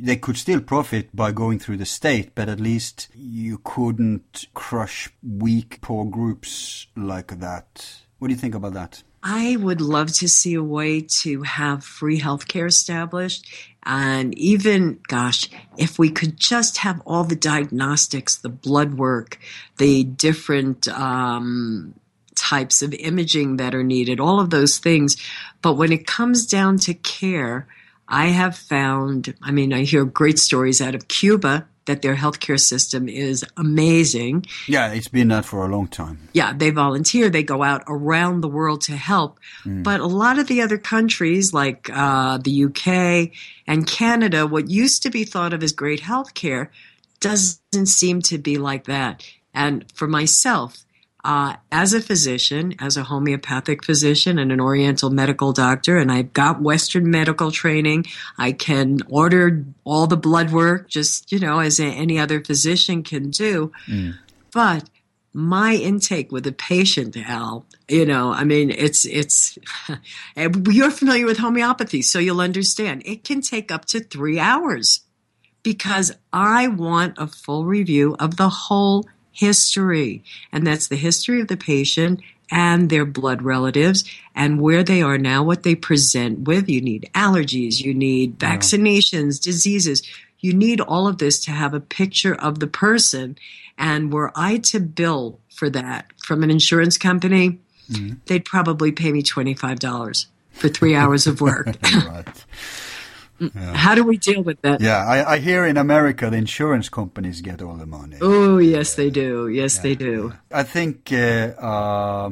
they could still profit by going through the state, but at least you couldn't crush weak, poor groups like that. What do you think about that? I would love to see a way to have free healthcare established. And even, gosh, if we could just have all the diagnostics, the blood work, the different um, types of imaging that are needed, all of those things. But when it comes down to care, I have found, I mean, I hear great stories out of Cuba that their healthcare system is amazing. Yeah, it's been that for a long time. yeah, they volunteer, they go out around the world to help. But a lot of the other countries, like uh, the UK and Canada, what used to be thought of as great healthcare doesn't seem to be like that. And for myself, uh, as a physician, as a homeopathic physician and an Oriental medical doctor, and I've got Western medical training. I can order all the blood work, just you know, as any other physician can do. But my intake with a patient, Al, you know, I mean, it's it's. (laughs) you're familiar with homeopathy, so you'll understand. It can take up to three hours because I want a full review of the whole history. And that's the history of the patient and their blood relatives and where they are now, what they present with. You need allergies, you need vaccinations, diseases. You need all of this to have a picture of the person. And were I to bill for that from an insurance company, mm-hmm. they'd probably pay me $25 for three hours of work. (laughs) right. How do we deal with that? Yeah, I, I hear in America the insurance companies get all the money. Oh, yes, they do. Yes, they do. I think uh, uh,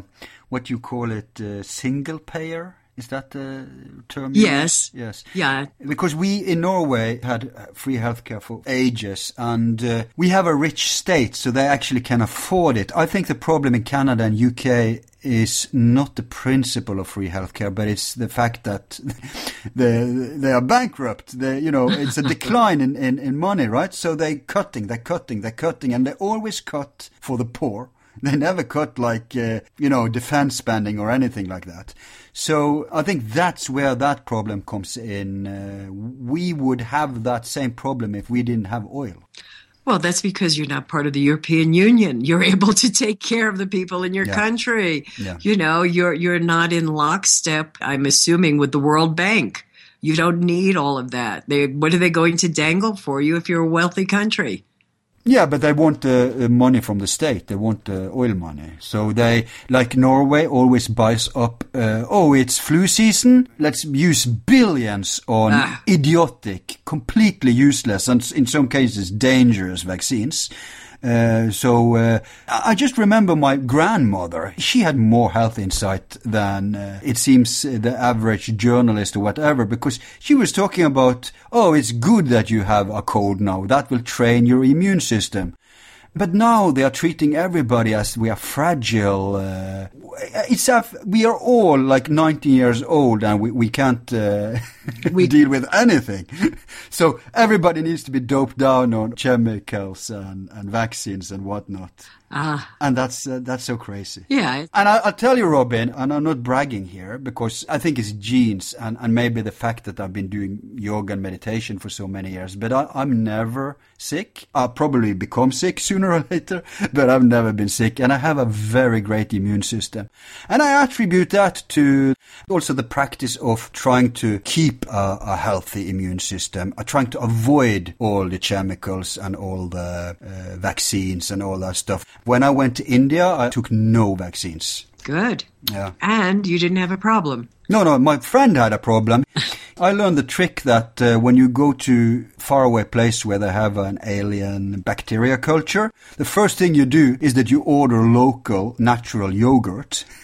what you call it, uh, single payer. Is that the term? Yes. Yes. Yeah. Because we in Norway had uh, free healthcare for ages, and uh, we have a rich state, so they actually can afford it. I think the problem in Canada and UK is not the principle of free healthcare, but it's the fact that (laughs) they they are bankrupt. They, you know, it's a (laughs) decline in, in, in money, right? So they're cutting, they're cutting, they're cutting, and they always cut for the poor. They never cut like uh, you know defense spending or anything like that. So I think that's where that problem comes in. Uh, we would have that same problem if we didn't have oil. Well, that's because you're not part of the European Union. You're (laughs) able to take care of the people in your Yeah. country. Yeah. You know, you're you're not in lockstep. I'm assuming with the World Bank. You don't need all of that. They what are they going to dangle for you if you're a wealthy country? Yeah, but they want the uh, money from the state. They want the oil money. So they, like Norway, always buys up. Uh, oh, it's flu season. Let's use billions on Ah. idiotic, completely useless, and in some cases dangerous vaccines. Uh, so uh, I just remember my grandmother. She had more health insight than uh, it seems uh, the average journalist or whatever, because she was talking about, oh, it's good that you have a cold now. That will train your immune system. But now they are treating everybody as we are fragile. Uh, it's a, we are all like 90 years old and we, we can't uh, (laughs) We- deal with anything. (laughs) so everybody needs to be doped down on chemicals and, and vaccines and whatnot. Ah, And that's uh, that's so crazy. yeah. And I, I'll tell you, Robin, and I'm not bragging here because I think it's genes and, and maybe the fact that I've been doing yoga and meditation for so many years, but I, I'm never sick. I'll probably become sick (laughs) sooner or later, but I've never been sick and I have a very great immune system. And I attribute that to also the practice of trying to keep a, a healthy immune system, uh, trying to avoid all the chemicals and all the uh, vaccines and all that stuff. When I went to India, I took no vaccines. Good. Yeah. And you didn't have a problem. No, no, my friend had a problem. I learned the trick that uh, when you go to faraway place where they have an alien bacteria culture, the first thing you do is that you order local natural yogurt. (laughs)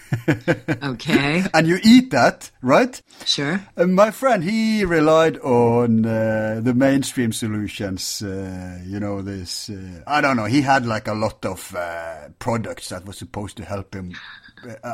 Okay. and you eat that, right? sure. And my friend, he relied on uh, the mainstream solutions. Uh, you know, this, uh, I don't know, he had like a lot of uh, products that were supposed to help him uh,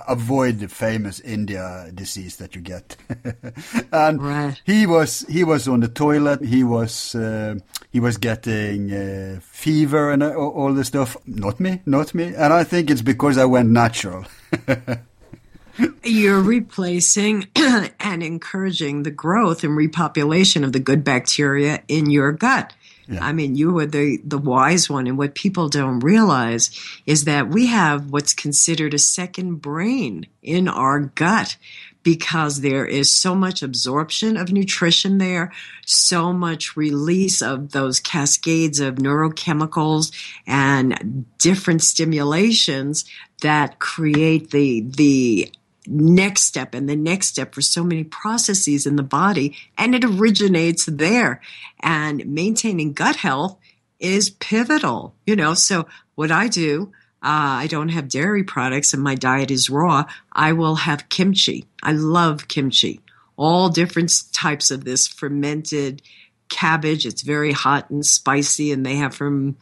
avoid the famous India disease that you get. (laughs) and Right. he was he was on the toilet. He was uh, he was getting uh, fever and uh, all this stuff. Not me, not me. And I think it's because I went natural. (laughs) You're replacing (clears throat) and encouraging the growth and repopulation of the good bacteria in your gut. Yeah. I mean, you were the, the wise one. And what people don't realize is that we have what's considered a second brain in our gut because there is so much absorption of nutrition there, so much release of those cascades of neurochemicals and different stimulations that create the, the next step and the next step for so many processes in the body and it originates there and maintaining gut health is pivotal you know so what i do uh, I don't have dairy products and my diet is raw, I will have kimchi. I love kimchi. All different types of this fermented cabbage. It's very hot and spicy, and they have from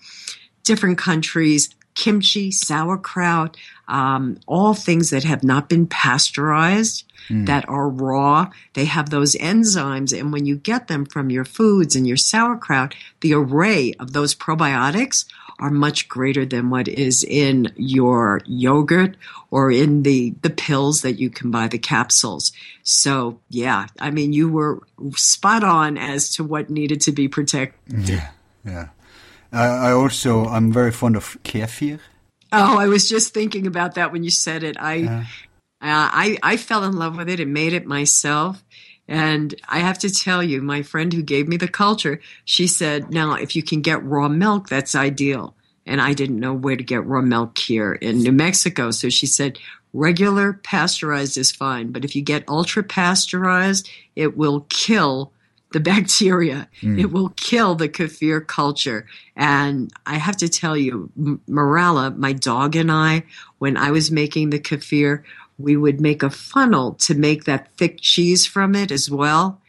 different countries kimchi, sauerkraut, um, all things that have not been pasteurized, mm. that are raw. They have those enzymes, and when you get them from your foods and your sauerkraut, the array of those probiotics are much greater than what is in your yogurt or in the, the pills that you can buy, the capsules. So, yeah, I mean, you were spot on as to what needed to be protected. Yeah, yeah. I also, I'm very fond of kefir. Oh, I was just thinking about that when you said it. I, yeah. uh, I, I fell in love with it and made it myself. And I have to tell you, my friend who gave me the culture, she said, now, if you can get raw milk, that's ideal. And I didn't know where to get raw milk here in New Mexico. So she said, regular pasteurized is fine. But if you get ultra pasteurized, it will kill the bacteria. Mm. It will kill the kefir culture. And I have to tell you, Morala, my dog and I, when I was making the kefir, we would make a funnel to make that thick cheese from it as well.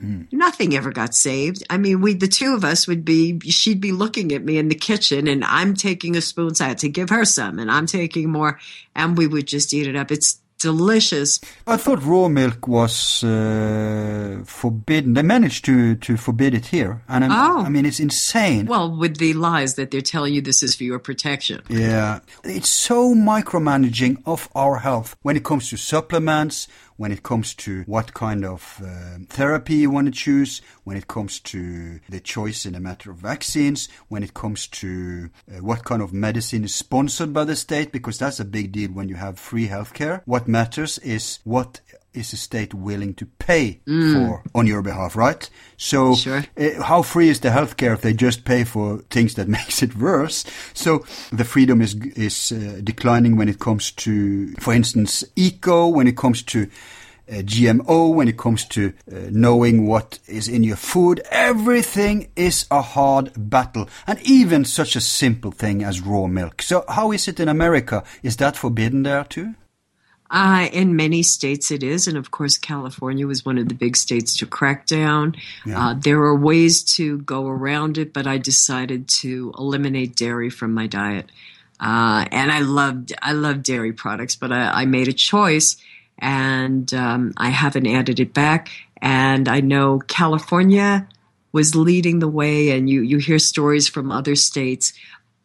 Mm. Nothing ever got saved. I mean, we, the two of us would be, she'd be looking at me in the kitchen and I'm taking a spoon. So I had to give her some and I'm taking more and we would just eat it up. It's delicious. I thought raw milk was uh, forbidden. They managed to, to forbid it here. And I'm, oh. I mean, it's insane. Well, with the lies that they're telling you this is for your protection. Yeah. It's so micromanaging of our health when it comes to supplements, when it comes to what kind of uh, therapy you want to choose, when it comes to the choice in a matter of vaccines, when it comes to uh, what kind of medicine is sponsored by the state, because that's a big deal when you have free healthcare. What matters is what is the state willing to pay mm. for on your behalf, right? So, sure. uh, how free is the healthcare if they just pay for things that (laughs) makes it worse? So, the freedom is is uh, declining when it comes to, for instance, eco, when it comes to uh, GMO, when it comes to uh, knowing what is in your food. Everything is a hard battle, and even such a simple thing as raw milk. So, how is it in America? Is that forbidden there too? Uh, in many states it is, and of course California was one of the big states to crack down. Yeah. Uh, there are ways to go around it, but I decided to eliminate dairy from my diet. Uh, and I loved I love dairy products, but I, I made a choice, and um, I haven't added it back. And I know California was leading the way, and you you hear stories from other states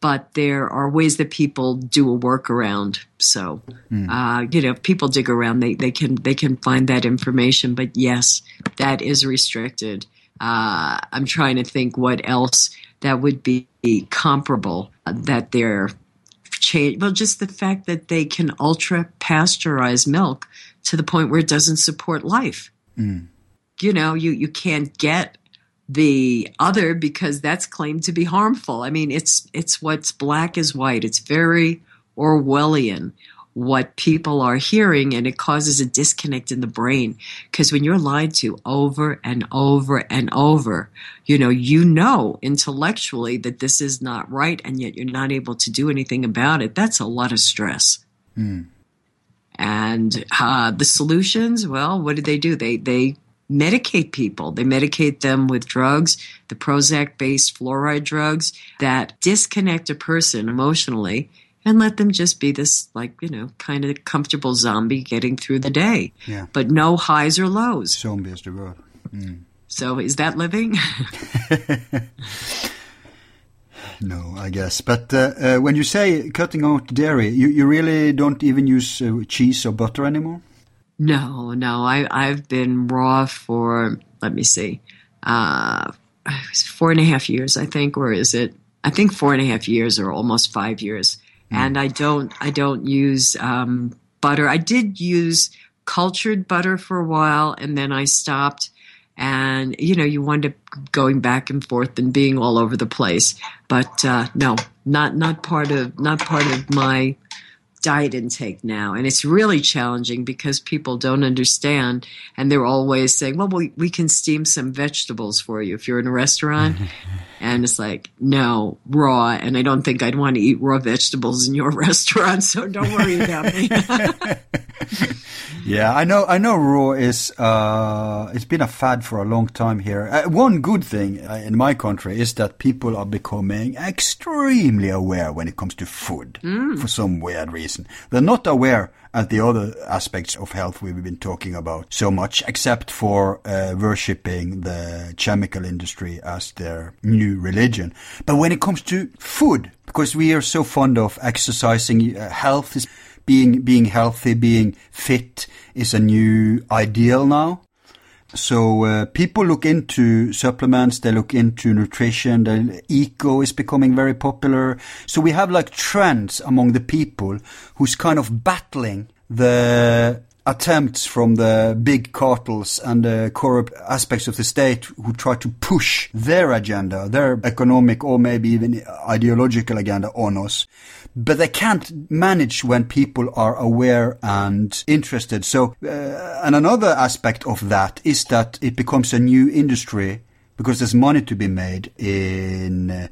but there are ways that people do a workaround. So, mm. uh, you know, if people dig around, they, they can they can find that information. But yes, that is restricted. Uh, I'm trying to think what else that would be comparable uh, that they're change. Well, just the fact that they can ultra pasteurize milk to the point where it doesn't support life. Mm. You know, you you can't get the other because that's claimed to be harmful. I mean, it's it's what's black is white. It's very Orwellian what people are hearing and it causes a disconnect in the brain because when you're lied to over and over and over you know you know intellectually that this is not right and yet you're not able to do anything about it that's a lot of stress mm. and uh, the solutions well what did they do they they medicate people. They medicate them with drugs, the Prozac based fluoride drugs that disconnect a person emotionally and let them just be this, like, you know, kind of comfortable zombie getting through the day. Yeah. But no highs or lows. Zombie is the word. Mm. So is that living? (laughs) no, I guess. But uh, uh, when you say cutting out dairy, you, you really don't even use uh, cheese or butter anymore? No, no. I, I've been raw for, let me see, uh, four and a half years, I think, or is it? I think four and a half years or almost five years. Mm. And I don't, I don't use um, butter. I did use cultured butter for a while, and then I stopped. And you know, you wind up going back and forth and being all over the place. But uh, no, not not part of not part of my diet intake now. And it's really challenging because people don't understand. And they're always saying, well, we, we can steam some vegetables for you if you're in a restaurant. (laughs) and it's like, no, raw. And I don't think I'd want to eat raw vegetables in your (laughs) restaurant. So don't worry about me. (laughs) yeah, I know. I know. Raw is. Uh, it's been a fad for a long time here. Uh, one good thing uh, in my country is that people are becoming extremely aware when it comes to food mm. for some weird reason. They're not aware at the other aspects of health we've been talking about so much, except for uh, worshipping the chemical industry as their new religion. But when it comes to food, because we are so fond of exercising, uh, health is being being healthy, being fit is a new ideal now. So uh, people look into supplements, they look into nutrition, the eco is becoming very popular. So we have like trends among the people who's kind of battling the attempts from the big cartels and the corrupt aspects of the state who try to push their agenda, their economic or maybe even ideological agenda on us. But they can't manage when people are aware and interested. So, uh, and another aspect of that is that it becomes a new industry because there's money to be made in uh,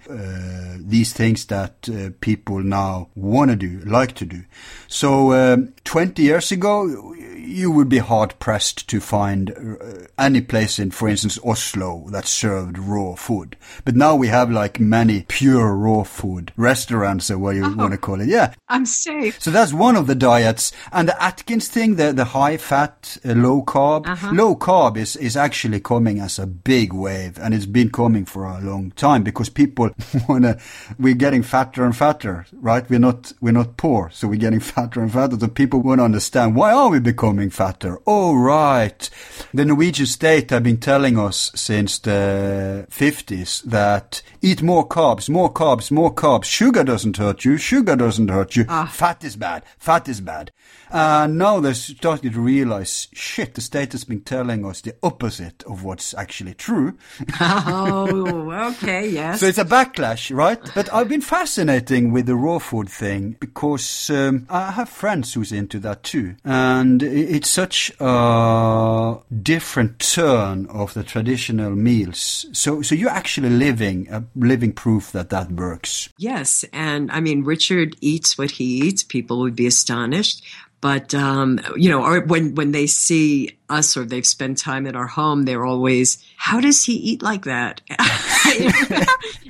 these things that uh, people now want to do, like to do. So um, 20 years ago, you would be hard pressed to find uh, any place in, for instance, Oslo that served raw food. But now we have like many pure raw food restaurants, or what you oh, want to call it. Yeah. I'm safe. So that's one of the diets. And the Atkins thing, the, the high fat, uh, low carb, uh-huh. low carb is, is actually coming as a big wave. And it's been coming for a long time because people (laughs) want to, we're getting fatter and fatter, right? We're not, we're not poor. So we're getting (laughs) fatter and fatter. So people want to understand why are we becoming becoming fatter. Oh, right. The Norwegian state have been telling us since the 50s that eat more carbs, more carbs, more carbs. Sugar doesn't hurt you. Sugar doesn't hurt you. Ah. Fat is bad. Fat is bad. And now they're starting to realize, shit, the state has been telling us the opposite of what's actually true. oh, (laughs) okay, yes. So it's a backlash, right? But I've been fascinating with the raw food thing because um, I have friends who's into that too. And it's such a different turn of the traditional meals. So, so you're actually living a living proof that that works. Yes, and I mean Richard eats what he eats. People would be astonished. But um, you know, or when when they see us or they've spent time in our home, they're always, "How does he eat like that?" (laughs)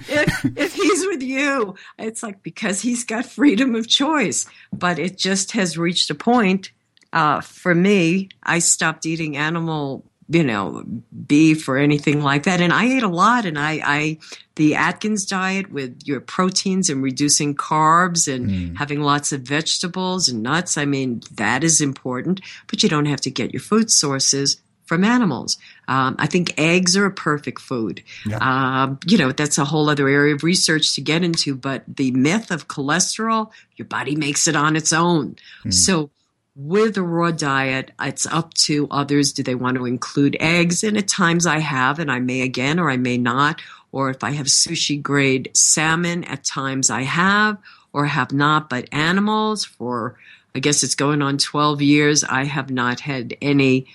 if, if he's with you, it's like because he's got freedom of choice. But it just has reached a point uh, for me, I stopped eating animal, you know, beef or anything like that. And I ate a lot and I, I the Atkins diet with your proteins and reducing carbs and mm. having lots of vegetables and nuts. I mean, that is important, but you don't have to get your food sources from animals. Um, I think eggs are a perfect food. Yeah. Um, you know, that's a whole other area of research to get into, but the myth of cholesterol, your body makes it on its own. Mm. So with a raw diet, it's up to others. Do they want to include eggs? And at times I have, and I may again, or I may not. Or if I have sushi grade salmon, at times I have or have not. But animals, for I guess it's going on 12 years, I have not had any,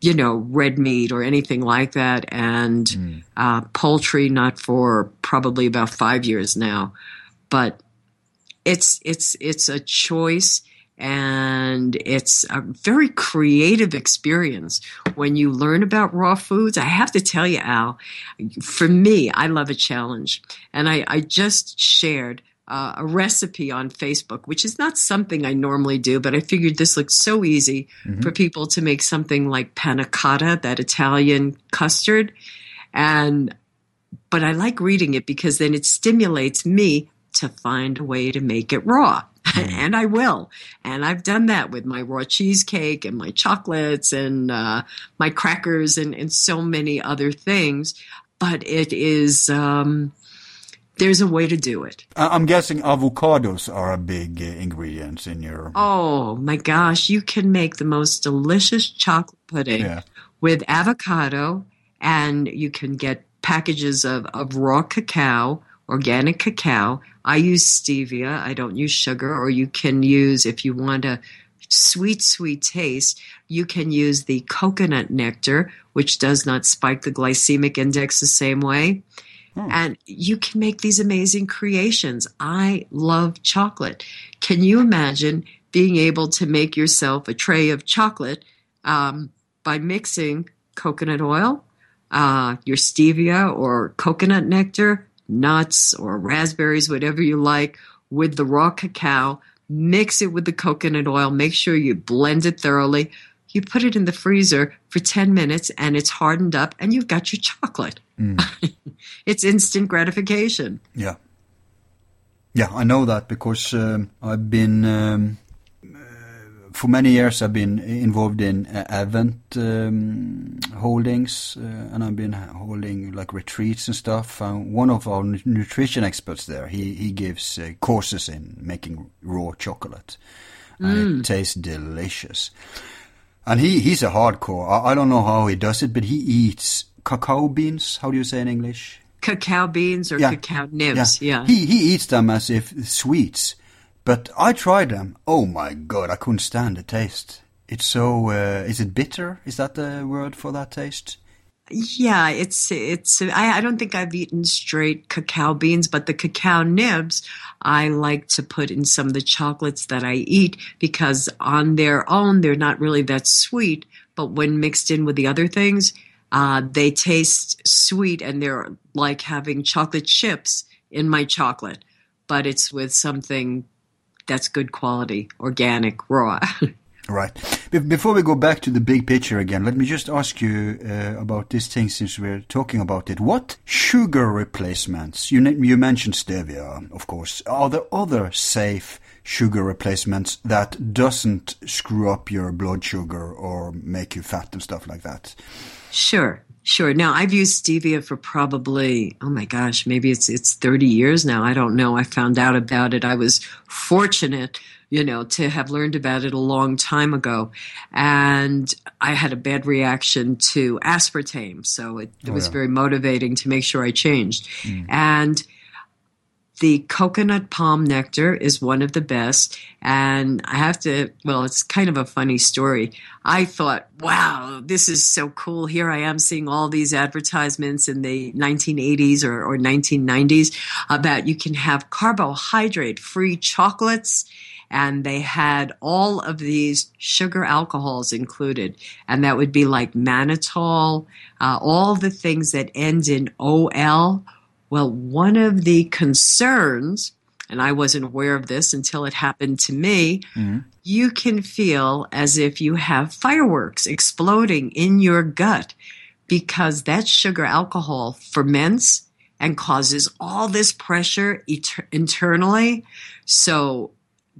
you know, red meat or anything like that. And mm. uh, poultry, not for probably about five years now. But it's it's it's a choice and it's a very creative experience when you learn about raw foods. I have to tell you, Al, for me, I love a challenge. And I, I just shared uh, a recipe on Facebook, which is not something I normally do, but I figured this looks so easy mm-hmm. for people to make something like panna cotta, that Italian custard. And, but I like reading it because then it stimulates me to find a way to make it raw. And I will. And I've done that with my raw cheesecake and my chocolates and uh, my crackers and, and so many other things. But it is. Um, there's a way to do it. I'm guessing avocados are a big uh, ingredient in your. Oh my gosh, you can make the most delicious chocolate pudding Yeah. with avocado, and you can get packages of, of raw cacao, organic cacao. I use stevia, I don't use sugar, or you can use, if you want a sweet, sweet taste, you can use the coconut nectar, which does not spike the glycemic index the same way. And you can make these amazing creations. I love chocolate. Can you imagine being able to make yourself a tray of chocolate um, by mixing coconut oil, uh, your stevia or coconut nectar, nuts or raspberries, whatever you like, with the raw cacao? Mix it with the coconut oil. Make sure you blend it thoroughly. You put it in the freezer for 10 minutes and it's hardened up and you've got your chocolate. (laughs) it's instant gratification. Yeah. Yeah, I know that because um, I've been um, for many years. I've been involved in uh, event um, holdings, uh, and I've been holding like retreats and stuff. Uh, one of our nutrition experts there, he he gives uh, courses in making raw chocolate, and it tastes delicious. And he he's a hardcore. I, I don't know how he does it, but he eats cacao beans. How do you say in English? Cacao beans or Yeah. cacao nibs. Yeah. He he eats them as if sweets, but I tried them. Oh my god, I couldn't stand the taste. It's so. Uh, is it bitter? Is that the word for that taste? Yeah, it's it's. I, I don't think I've eaten straight cacao beans, but the cacao nibs I like to put in some of the chocolates that I eat because on their own they're not really that sweet, but when mixed in with the other things, uh, they taste sweet and they're like having chocolate chips in my chocolate, but it's with something that's good quality, organic, raw. (laughs) Right. Be- Before we go back to the big picture again, let me just ask you uh, about this thing since we're talking about it. What sugar replacements? You you mentioned stevia, of course. Are there other safe sugar replacements that doesn't screw up your blood sugar or make you fat and stuff like that? Sure, sure. Now I've used stevia for probably oh my gosh, maybe it's it's 30 years now. I don't know. I found out about it. I was fortunate, you know, to have learned about it a long time ago. And I had a bad reaction to aspartame, so it, it oh, was yeah. very motivating to make sure I changed. Mm. And the coconut palm nectar is one of the best. And I have to, well, it's kind of a funny story. I thought, wow, this is so cool. Here I am seeing all these advertisements in the 1980s or, or 1990s about you can have carbohydrate free chocolates. And they had all of these sugar alcohols included. And that would be like mannitol, uh, all the things that end in OL. Well, one of the concerns, and I wasn't aware of this until it happened to me, mm-hmm. you can feel as if you have fireworks exploding in your gut because that sugar alcohol ferments and causes all this pressure et- internally. So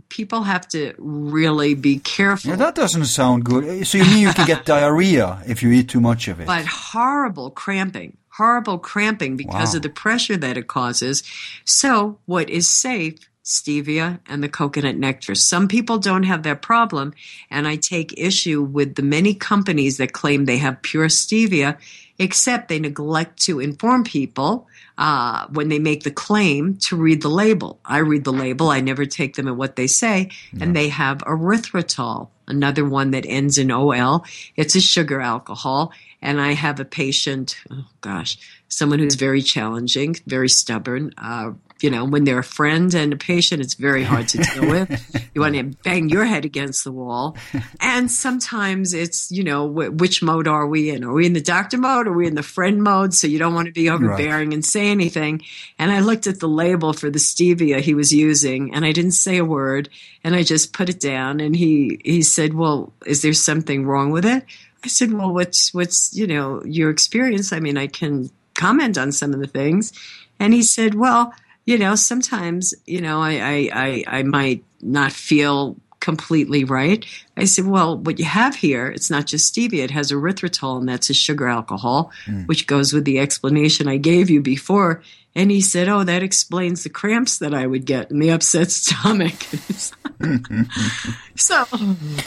people have to really be careful. Yeah, that doesn't sound good. So you mean you can get (laughs) diarrhea if you eat too much of it? but horrible cramping, horrible cramping because Wow. of the pressure that it causes. So, what is safe? Stevia and the coconut nectar. Some people don't have that problem, and I take issue with the many companies that claim they have pure stevia, except they neglect to inform people uh, when they make the claim to read the label. I read the label, I never take them at what they say, and they have erythritol, another one that ends in OL. It's a sugar alcohol, and I have a patient, oh gosh, someone who's very challenging, very stubborn. Uh, you know, when they're a friend and a patient, it's very hard to deal with. You want to (laughs) bang your head against the wall. And sometimes it's, you know, wh- which mode are we in? Are we in the doctor mode? Are we in the friend mode? So you don't want to be overbearing and say anything. And I looked at the label for the stevia he was using and I didn't say a word and I just put it down and he, he said, well, is there something wrong with it? I said, well, what's, what's, you know, your experience? I mean, I can comment on some of the things. And he said, well, you know, sometimes, you know, I, I, I, I might not feel completely right. I said, well, what you have here, it's not just stevia, it has erythritol, and that's a sugar alcohol, Mm. which goes with the explanation I gave you before. And he said, oh, that explains the cramps that I would get and the upset stomach. (laughs) so,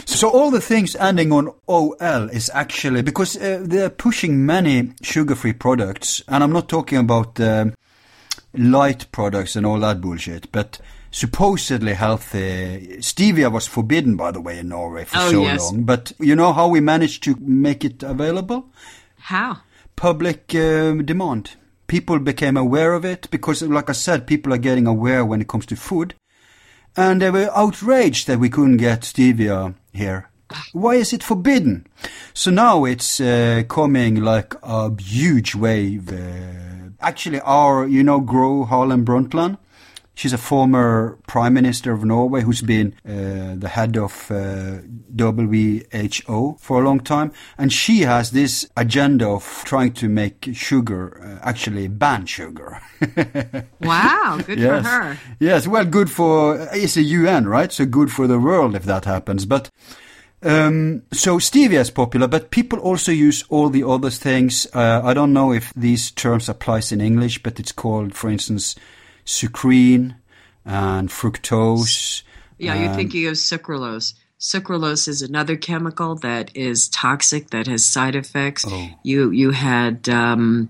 So all the things ending on OL is actually because uh, they're pushing many sugar-free products, and I'm not talking about um light products and all that bullshit, but supposedly healthy. Stevia was forbidden, by the way, in Norway for Oh, so yes. long. But you know how we managed to make it available? how? Public um demand. People became aware of it because, like I said, people are getting aware when it comes to food. And they were outraged that we couldn't get stevia here. Why is it forbidden? So now it's uh, coming like a huge wave. Uh, actually, our, you know, Gro Harlem Brundtland, she's a former prime minister of Norway who's been uh, the head of uh, WHO for a long time. And she has this agenda of trying to make sugar, uh, actually ban sugar. (laughs) Wow, good yes. for her. Yes, well, good for it's a UN, right? So good for the world if that happens. But um, so stevia is popular, but people also use all the other things. Uh, I don't know if these terms applies in English, but it's called, for instance, Sukrin and fructose. Yeah, you're thinking of sucralose. Sucralose is another chemical that is toxic, that has side effects. Oh. You you had um,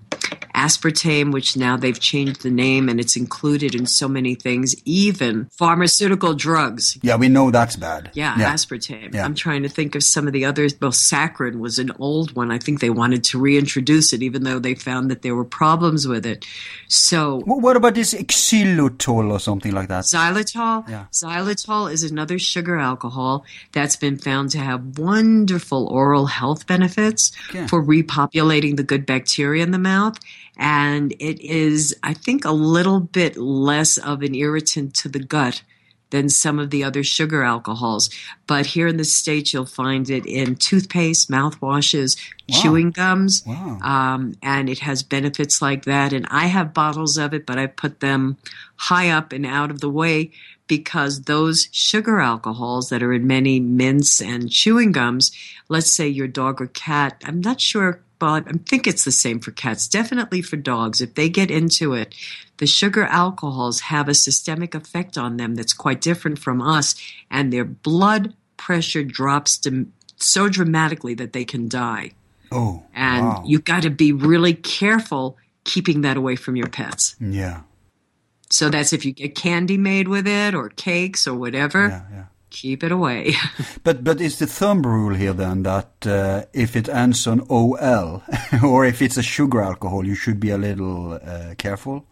aspartame, which now they've changed the name, and it's included in so many things, even pharmaceutical drugs. Yeah, we know that's bad. Yeah, aspartame. Yeah. I'm trying to think of some of the others. Well, saccharin was an old one. I think they wanted to reintroduce it, even though they found that there were problems with it. So Wh- What about this xylitol or something like that? Xylitol. Yeah. Xylitol is another sugar alcohol that's been found to have wonderful oral health benefits Okay. for repopulating the good bacteria in the mouth. And it is, I think, a little bit less of an irritant to the gut than some of the other sugar alcohols. But here in the States, you'll find it in toothpaste, mouthwashes, Wow. chewing gums. Wow. Um, and it has benefits like that. And I have bottles of it, but I put them high up and out of the way because those sugar alcohols that are in many mints and chewing gums, let's say your dog or cat, I'm not sure, but I think it's the same for cats, definitely for dogs. If they get into it, the sugar alcohols have a systemic effect on them that's quite different from us, and their blood pressure drops so dramatically that they can die. Oh, And wow. you got to be really careful keeping that away from your pets. yeah, So that's if you get candy made with it or cakes or whatever, yeah, yeah. keep it away. (laughs) But but is the thumb rule here then that uh, if it ends on OL (laughs) or if it's a sugar alcohol, you should be a little uh, careful?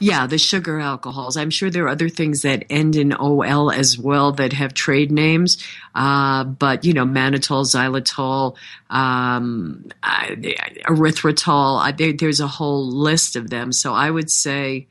yeah, the sugar alcohols. I'm sure there are other things that end in OL as well that have trade names. Uh, but, you know, mannitol, xylitol, um, uh, erythritol, uh, there, there's a whole list of them. So I would say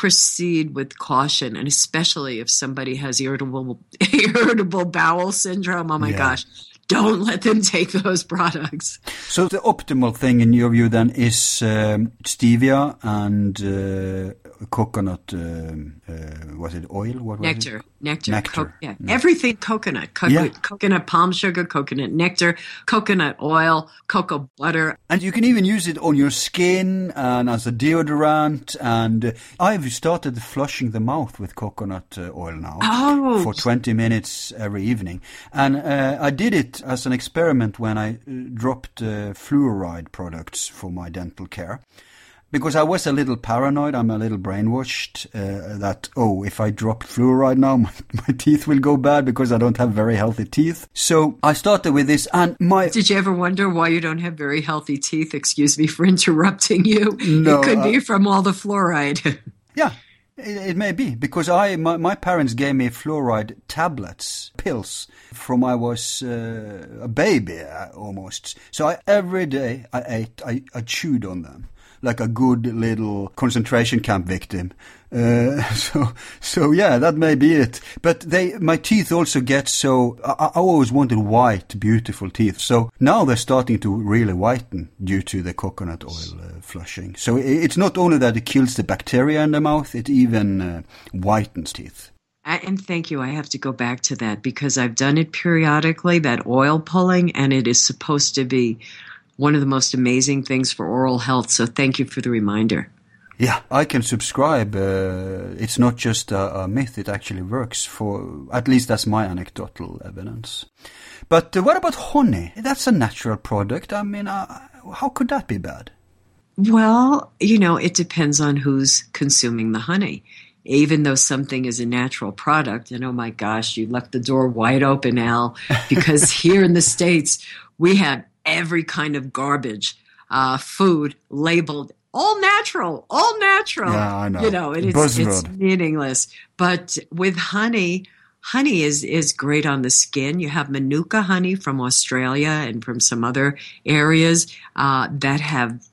proceed with caution, and especially if somebody has irritable (laughs) irritable bowel syndrome. Oh my Yeah. gosh, don't let them take those products. So the optimal thing in your view then is um, stevia and uh, coconut. Um, uh, was it oil? What was Nectar, It? nectar, Nectar. co- yeah, everything coconut, co- Yeah. coconut palm sugar, coconut nectar, coconut oil, cocoa butter. And you can even use it on your skin and as a deodorant. And uh, I've started flushing the mouth with coconut uh, oil now Oh. for 20 minutes every evening. And uh, I did it as an experiment when I uh, dropped uh, fluoride products for my dental care. Because I was a little paranoid, I'm a little brainwashed uh, that, oh, if I drop fluoride now, (laughs) my, my teeth will go bad because I don't have very healthy teeth. So I started with this and my Did you ever wonder why you don't have very healthy teeth? Excuse me for (laughs) interrupting you. No, it could uh, be from all the fluoride. (laughs) Yeah, it, it may be because I my, my parents gave me fluoride tablets, pills from I was uh, a baby uh, almost. So I, every day I ate, I, I chewed on them like a good little concentration camp victim. Uh, (laughs) so, so yeah, that may be it. But they, my teeth also get so, I, I, always wanted white, beautiful teeth. So now they're starting to really whiten due to the coconut oil uh, flushing. So it's not only that it kills the bacteria in the mouth, it even uh, whitens teeth. And thank you. I have to go back to that because I've done it periodically, that oil pulling, and it is supposed to be one of the most amazing things for oral health. So thank you for the reminder. Yeah, I can subscribe. Uh, it's not just a, a, myth; it actually works. For at least that's my anecdotal evidence. But uh, what about honey? That's a natural product. I mean, uh, how could that be bad? Well, you know, it depends on who's consuming the honey. Even though something is a natural product, and oh my gosh, you left the door wide open, Al, because (laughs) here in the States, we have every kind of garbage uh, food labeled all natural, all natural. Yeah, I know. You know, it, it's, it's meaningless. But with honey, honey is is great on the skin. You have manuka honey from Australia and from some other areas uh, that have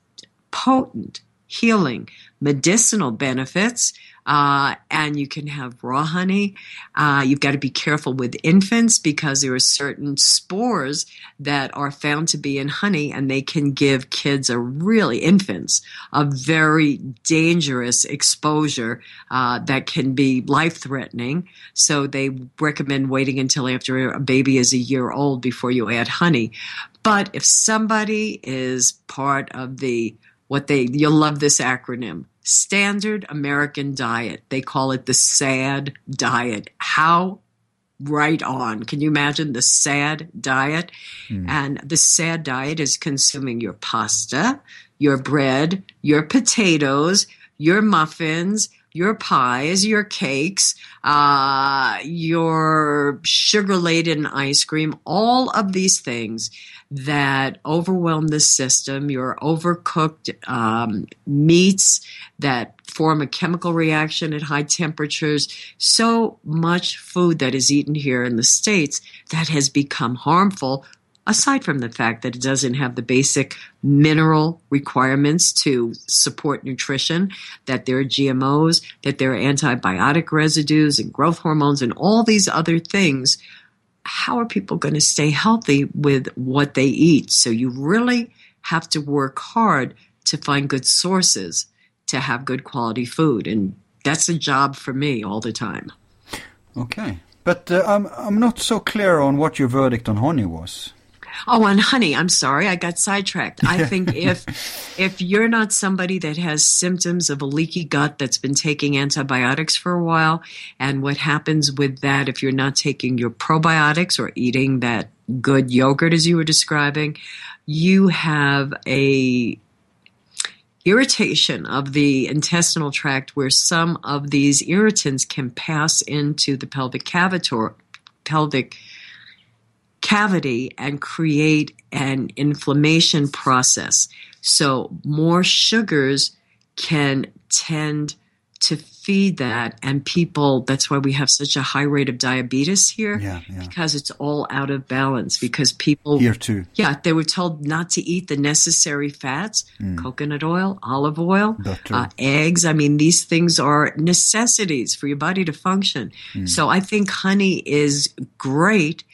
potent healing medicinal benefits uh, and you can have raw honey. Uh, you've got to be careful with infants because there are certain spores that are found to be in honey, and they can give kids a really infants a very dangerous exposure uh, that can be life threatening. So they recommend waiting until after a baby is a year old before you add honey. But if somebody is part of the what they you'll love this acronym standard American diet. They call it the SAD diet. How right on. Can you imagine the SAD diet? Mm. And the SAD diet is consuming your pasta, your bread, your potatoes, your muffins, your pies, your cakes, uh, your sugar laden ice cream, all of these things that overwhelm the system, your overcooked um, meats that form a chemical reaction at high temperatures. So much food that is eaten here in the States that has become harmful aside from the fact that it doesn't have the basic mineral requirements to support nutrition, that there are GMOs, that there are antibiotic residues and growth hormones and all these other things how are people going to stay healthy with what they eat? So you really have to work hard to find good sources to have good quality food. And that's a job for me all the time. Okay. But uh, I'm, I'm not so clear on what your verdict on honey was. Oh, on honey, I'm sorry, I got sidetracked. I think if (laughs) if you're not somebody that has symptoms of a leaky gut that's been taking antibiotics for a while, and what happens with that if you're not taking your probiotics or eating that good yogurt as you were describing, you have a irritation of the intestinal tract where some of these irritants can pass into the pelvic cavity pelvic cavity and create an inflammation process. So more sugars can tend to feed that and people that's why we have such a high rate of diabetes here yeah, yeah. because it's all out of balance because people here too yeah they were told not to eat the necessary fats mm. coconut oil olive oil uh, eggs i mean these things are necessities for your body to function mm. so i think honey is great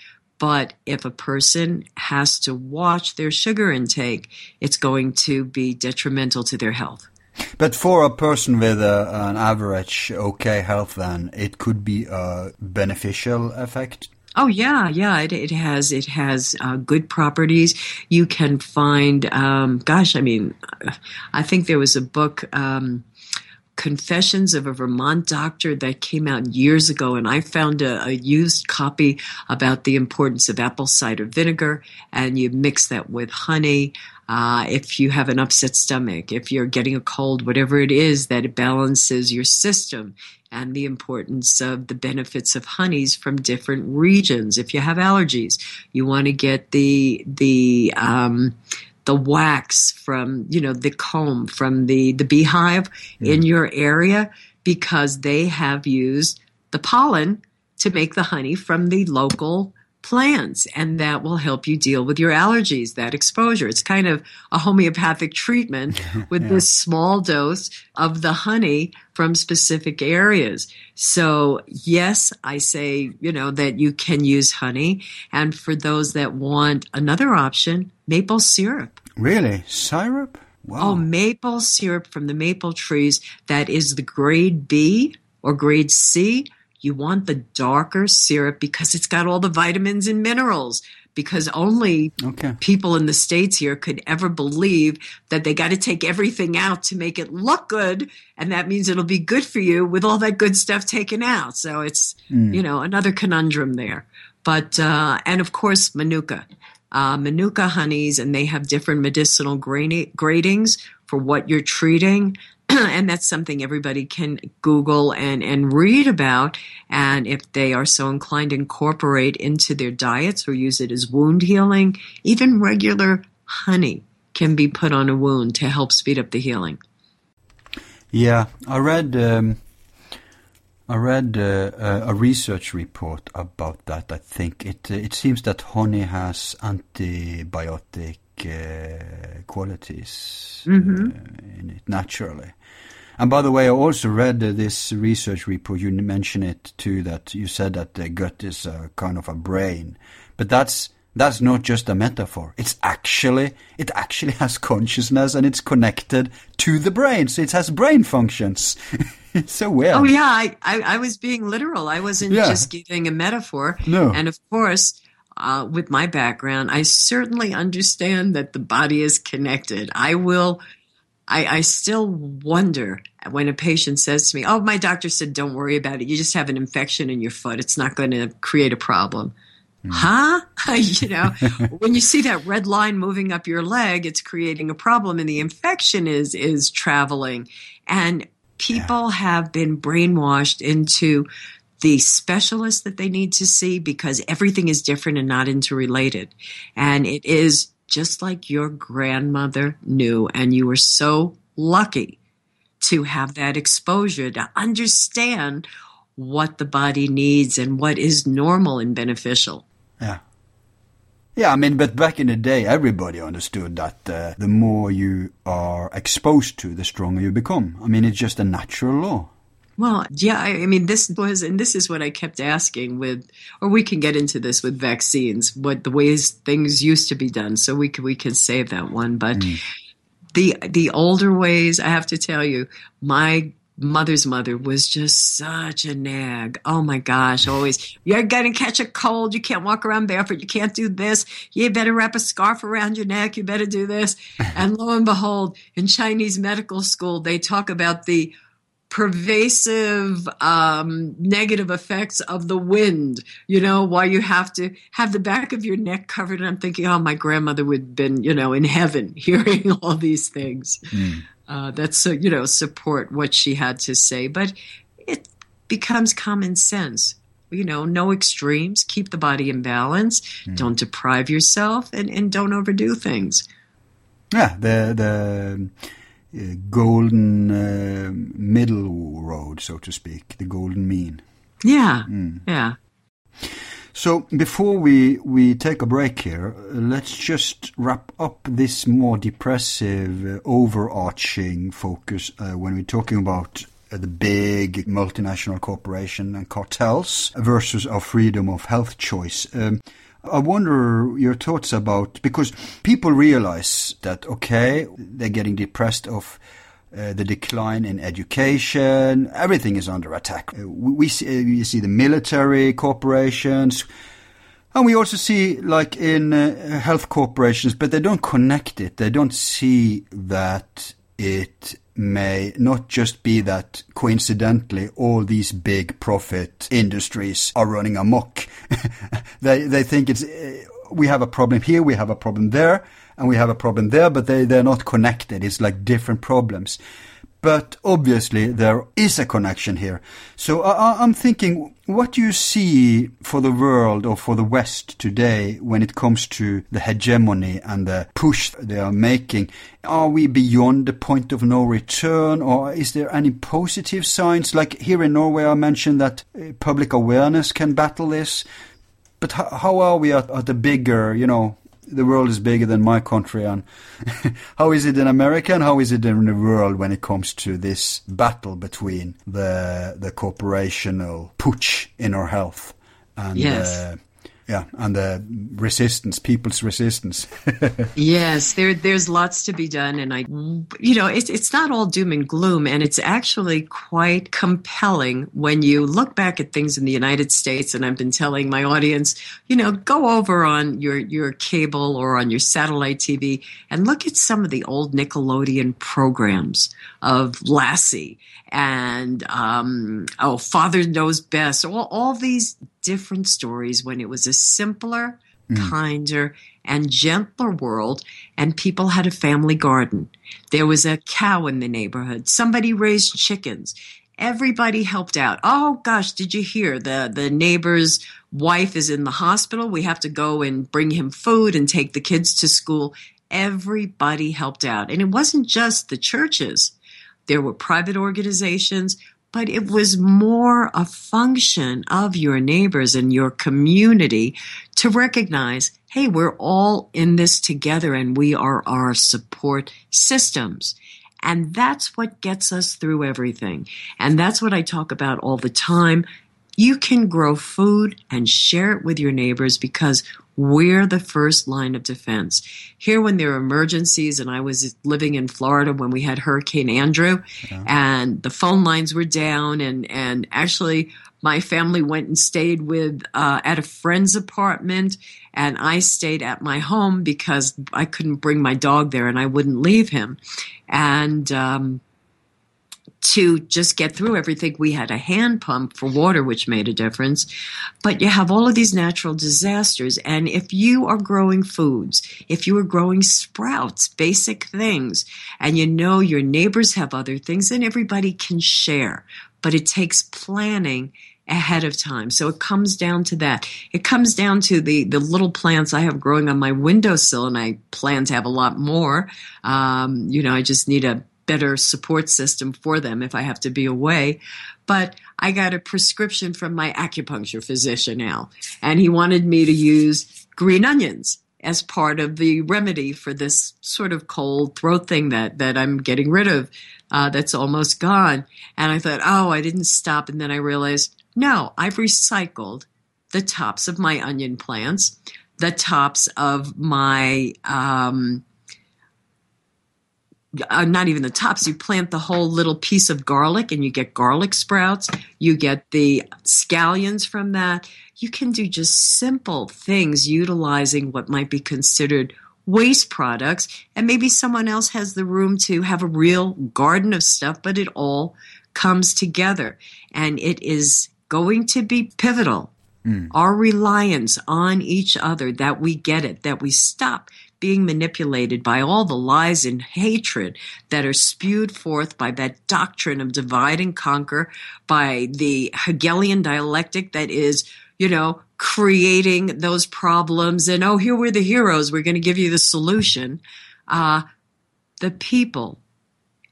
but if a person has to watch their sugar intake, it's going to be detrimental to their health. But for a person with a, an average okay health, then it could be a beneficial effect. Oh yeah, yeah. It, it has it has uh, good properties. You can find, um, gosh, I mean, I think there was a book. Um, Confessions of a Vermont Doctor that came out years ago, and I found a, a, used copy about the importance of apple cider vinegar, and you mix that with honey. Uh, if you have an upset stomach, if you're getting a cold, whatever it is, that it balances your system, and the importance of the benefits of honeys from different regions. If you have allergies, you want to get the the um, the wax from, you know, the comb from the, the beehive mm. in your area because they have used the pollen to make the honey from the local plants and that will help you deal with your allergies, that exposure. It's kind of a homeopathic treatment (laughs) with yeah. this small dose of the honey from specific areas. So yes, I say, you know, that you can use honey. And for those that want another option, maple syrup. Really? Syrup? Wow. Oh, maple syrup from the maple trees. That is the grade B or grade C you want the darker syrup because it's got all the vitamins and minerals. Because only okay. people in the States here could ever believe that they got to take everything out to make it look good. And that means it'll be good for you with all that good stuff taken out. So it's, mm. you know, another conundrum there. But, uh, and of course, Manuka. Uh, Manuka honeys, and they have different medicinal gradings for what you're treating. (clears throat) and that's something everybody can Google and, and read about. And if they are so inclined, incorporate into their diets or use it as wound healing. Even regular honey can be put on a wound to help speed up the healing. Yeah, I read um, I read uh, a research report about that. I think it uh, it seems that honey has antibiotic uh, qualities mm-hmm. uh, in it naturally. And by the way, I also read uh, this research report. You mentioned it too. That you said that the gut is a kind of a brain, but that's that's not just a metaphor. It's actually it actually (laughs) has consciousness and it's connected to the brain, so it has brain functions. it's (laughs) so weird. Oh yeah, I, I, I was being literal. I wasn't yeah. just giving a metaphor. No, and of course uh, with my background, I certainly understand that the body is connected. I will, I, I still wonder when a patient says to me, Oh, my doctor said, don't worry about it. You just have an infection in your foot. It's not going to create a problem. Mm. Huh? (laughs) you know, when you see that red line moving up your leg, it's creating a problem and the infection is, is traveling. And people yeah. have been brainwashed into the specialist that they need to see because everything is different and not interrelated. And it is just like your grandmother knew. And you were so lucky to have that exposure to understand what the body needs and what is normal and beneficial. Yeah. Yeah, I mean, but back in the day, everybody understood that uh, the more you are exposed to, the stronger you become. I mean, it's just a natural law. Well, yeah, I, mean, this was, and this is what I kept asking with, or we can get into this with vaccines, what the ways things used to be done. So we can, we can save that one. But mm. the, the older ways, I have to tell you, my mother's mother was just such a nag. Oh my gosh, always, you're going to catch a cold. You can't walk around barefoot. You can't do this. You better wrap a scarf around your neck. You better do this. (laughs) and lo and behold, in Chinese medical school, they talk about the pervasive um, negative effects of the wind, you know, why you have to have the back of your neck covered. And I'm thinking, oh, my grandmother would have been, you know, in heaven (laughs) hearing all these things. Mm. Uh, that's, so, you know, support what she had to say. But it becomes common sense. You know, no extremes, keep the body in balance, mm. don't deprive yourself, and, and don't overdo things. Yeah, the, the, uh, golden uh, middle road, so to speak, the golden mean. Yeah, mm. yeah. So before we, we take a break here, let's just wrap up this more depressive, uh, overarching focus uh, when we're talking about uh, the big multinational corporation and cartels versus our freedom of health choice. Um, I wonder your thoughts about because people realize that okay, they're getting depressed of uh, the decline in education. Everything is under attack. Uh, we, see, uh, we see the military corporations, and we also see like in uh, health corporations, but they don't connect it. They don't see that it may not just be that coincidentally all these big profit industries are running amok. (laughs) they they think it's uh, we have a problem here, we have a problem there, and we have a problem there, but they they're not connected. It's like different problems. But obviously there is a connection here. So I, I'm thinking, what do you see for the world or for the West today when it comes to the hegemony and the push they are making? Are we beyond the point of no return or is there any positive signs? Like here in Norway, I mentioned that uh, public awareness can battle this. but how, how are we at, at the bigger, you know, the world is bigger than my country, and (laughs) how is it in America and how is it in the world when it comes to this battle between the the corporational putsch in our health and Yes. uh, yeah, and the resistance, people's resistance. (laughs) Yes, there there's lots to be done, and I, you know, it's it's not all doom and gloom, and it's actually quite compelling when you look back at things in the United States. And I've been telling my audience, you know, go over on your your cable or on your satellite TV and look at some of the old Nickelodeon programs of Lassie and um, oh, Father Knows Best. All all these different stories when it was a simpler kinder and gentler world and people had a family garden. There was a cow in the neighborhood. Somebody raised chickens. Everybody helped out. Oh gosh did you hear? The the neighbor's wife is in the hospital. We have to go and bring him food and take the kids to school. Everybody helped out. And it wasn't just the churches there were private organizations but it was more a function of your neighbors and your community to recognize hey, we're all in this together and we are our support systems. And that's what gets us through everything. And that's what I talk about all the time. You can grow food and share it with your neighbors because we're the first line of defense. Here, when there are emergencies, and I was living in Florida when we had Hurricane Andrew, and the phone lines were down, and and actually my family went and stayed with uh, at a friend's apartment, and I stayed at my home because I couldn't bring my dog there, and I wouldn't leave him, and. Um, to just get through everything, we had a hand pump for water, which made a difference. But you have all of these natural disasters. And if you are growing foods, if you are growing sprouts, basic things, and you know your neighbors have other things, then everybody can share. But it takes planning ahead of time. So it comes down to that. It comes down to the, the little plants I have growing on my windowsill, and I plan to have a lot more. Um, you know, I just need a better support system for them if I have to be away. But I got a prescription from my acupuncture physician now, and he wanted me to use green onions as part of the remedy for this sort of cold throat thing that, that I'm getting rid of uh, that's almost gone. And I thought, oh, I didn't stop. And then I realized, no, I've recycled the tops of my onion plants, the tops of my um, uh, not even the tops. You plant the whole little piece of garlic and you get garlic sprouts. You get the scallions from that. You can do just simple things utilizing what might be considered waste products. And maybe someone else has the room to have a real garden of stuff, but it all comes together. And it is going to be pivotal. Our reliance on each other, that we get it, that we stop being manipulated by all the lies and hatred that are spewed forth by that doctrine of divide and conquer, by the Hegelian dialectic that is, you know, creating those problems. And oh, here we're the heroes. We're going to give you the solution. Uh, the people,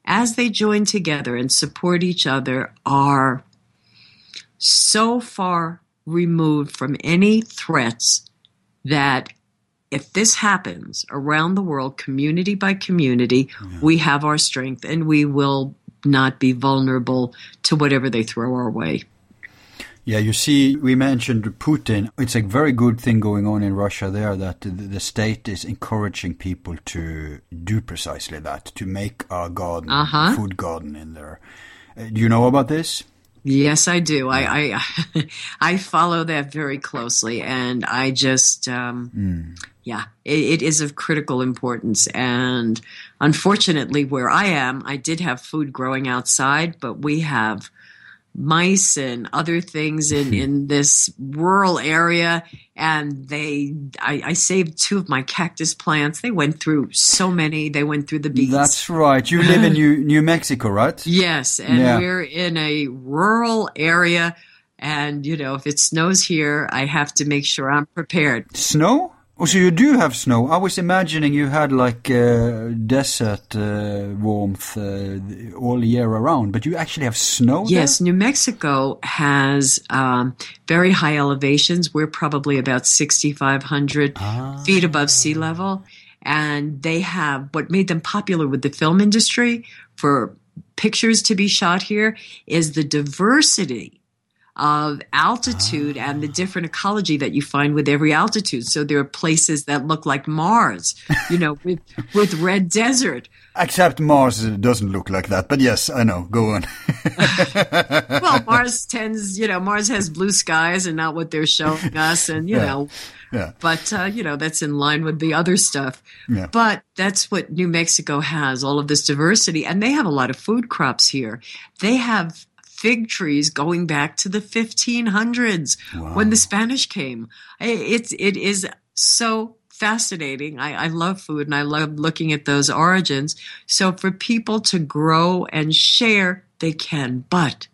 as they join together and support each other, are so far removed from any threats that if this happens around the world, community by community, we have our strength and we will not be vulnerable to whatever they throw our way. Yeah, you see, we mentioned Putin. It's a very good thing going on in Russia there that the, the state is encouraging people to do precisely that, to make a garden, Uh-huh. food garden in there. Uh, do you know about this? Yes, I do. I I, (laughs) I follow that very closely, and I just um, yeah, it, it is of critical importance. And unfortunately, where I am, I did have food growing outside, but we have mice and other things in hmm. in this rural area and they I, I saved two of my cactus plants they went through so many they went through the bees That's right. You live in (laughs) New, New Mexico, right? Yes, and Yeah. we're in a rural area, and you know, if it snows here, I have to make sure I'm prepared. Snow? Oh, so you do have snow. I was imagining you had like uh, desert uh, warmth uh, all year around, but you actually have snow. Yes, there? New Mexico has um, very high elevations. We're probably about 6,500 Ah. feet above sea level. And they have what made them popular with the film industry for pictures to be shot here is the diversity of altitude and the different ecology that you find with every altitude. So there are places that look like Mars, you know, with, (laughs) with red desert. Except Mars doesn't look like that. But yes, I know. Go on. (laughs) Well, Mars tends, you know, Mars has blue skies and not what they're showing us. And, you Yeah. know, yeah. but uh, you know that's in line with the other stuff. Yeah. But that's what New Mexico has all of this diversity, and they have a lot of food crops here. They have fig trees going back to the 1500s when the Spanish came. It's it is so fascinating. I, I love food and I love looking at those origins. So for people to grow and share, they can. But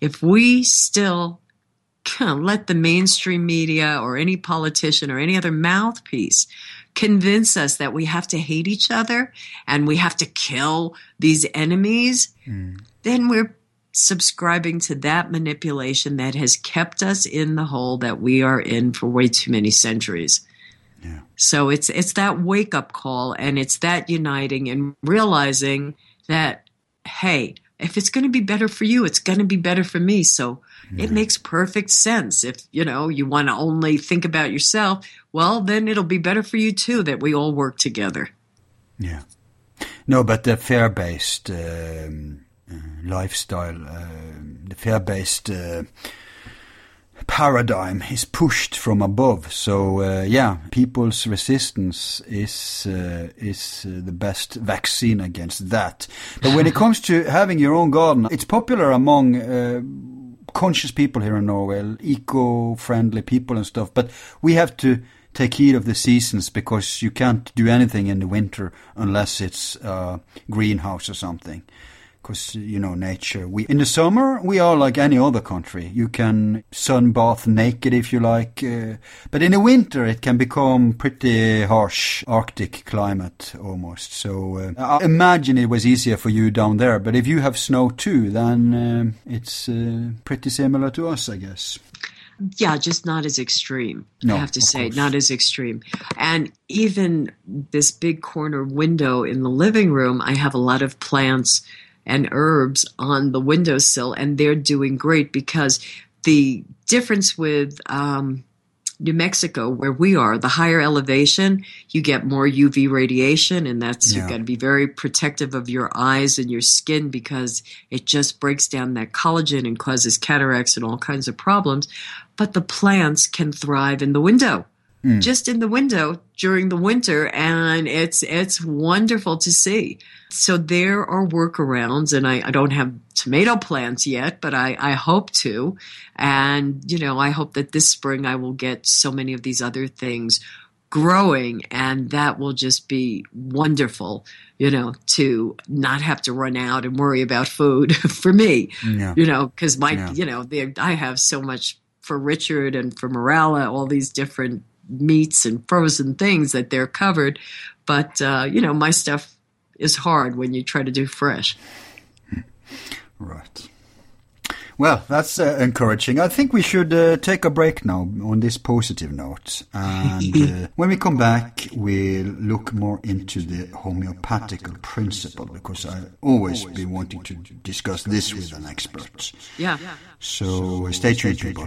if we still (laughs) let the mainstream media or any politician or any other mouthpiece convince us that we have to hate each other and we have to kill these enemies, hmm. then we're subscribing to that manipulation that has kept us in the hole that we are in for way too many centuries. Yeah. So it's it's that wake up call and it's that uniting and realizing that hey, if it's going to be better for you, it's going to be better for me. So it makes perfect sense. If, you know, you want to only think about yourself, well, then it'll be better for you too that we all work together. Yeah. No, but the fear-based um, uh, lifestyle, um the fear-based uh, paradigm is pushed from above. So uh, yeah, people's resistance is uh, is uh, the best vaccine against that. But when it (laughs) comes to having your own garden, it's popular among. Uh, conscious people here in Norway, eco-friendly people and stuff, but we have to take heed of the seasons because you can't do anything in the winter unless it's a greenhouse or something. Because you know nature. We in the summer we are like any other country. You can sunbath naked if you like, uh, but in the winter it can become pretty harsh Arctic climate almost. So uh, I imagine it was easier for you down there. But if you have snow too, then um it's uh, pretty similar to us, I guess. Yeah, just not as extreme. No, I have to say, course. not as extreme. And even this big corner window in the living room, I have a lot of plants and herbs on the windowsill, and they're doing great because the difference with um, New Mexico, where we are, the higher elevation, you get more UV radiation, and that's Yeah. you've got to be very protective of your eyes and your skin because it just breaks down that collagen and causes cataracts and all kinds of problems. But the plants can thrive in the window, just in the window during the winter, and it's it's wonderful to see. So there are workarounds, and I, I don't have tomato plants yet, but I, I hope to. And, you know, I hope that this spring I will get so many of these other things growing, and that will just be wonderful, you know, to not have to run out and worry about food (laughs) for me, Yeah. you know, because my, Yeah. you know, I have so much for Richard and for Morella, all these different meats and frozen things that they're covered. But, uh, you know, my stuff is hard when you try to do fresh. Right. Well, that's uh, encouraging. I think we should uh, take a break now on this positive note. And uh, (laughs) when we come back, we'll look more into the homeopathical principle because I always been wanting to discuss this with an expert. Yeah. So stay tuned, people.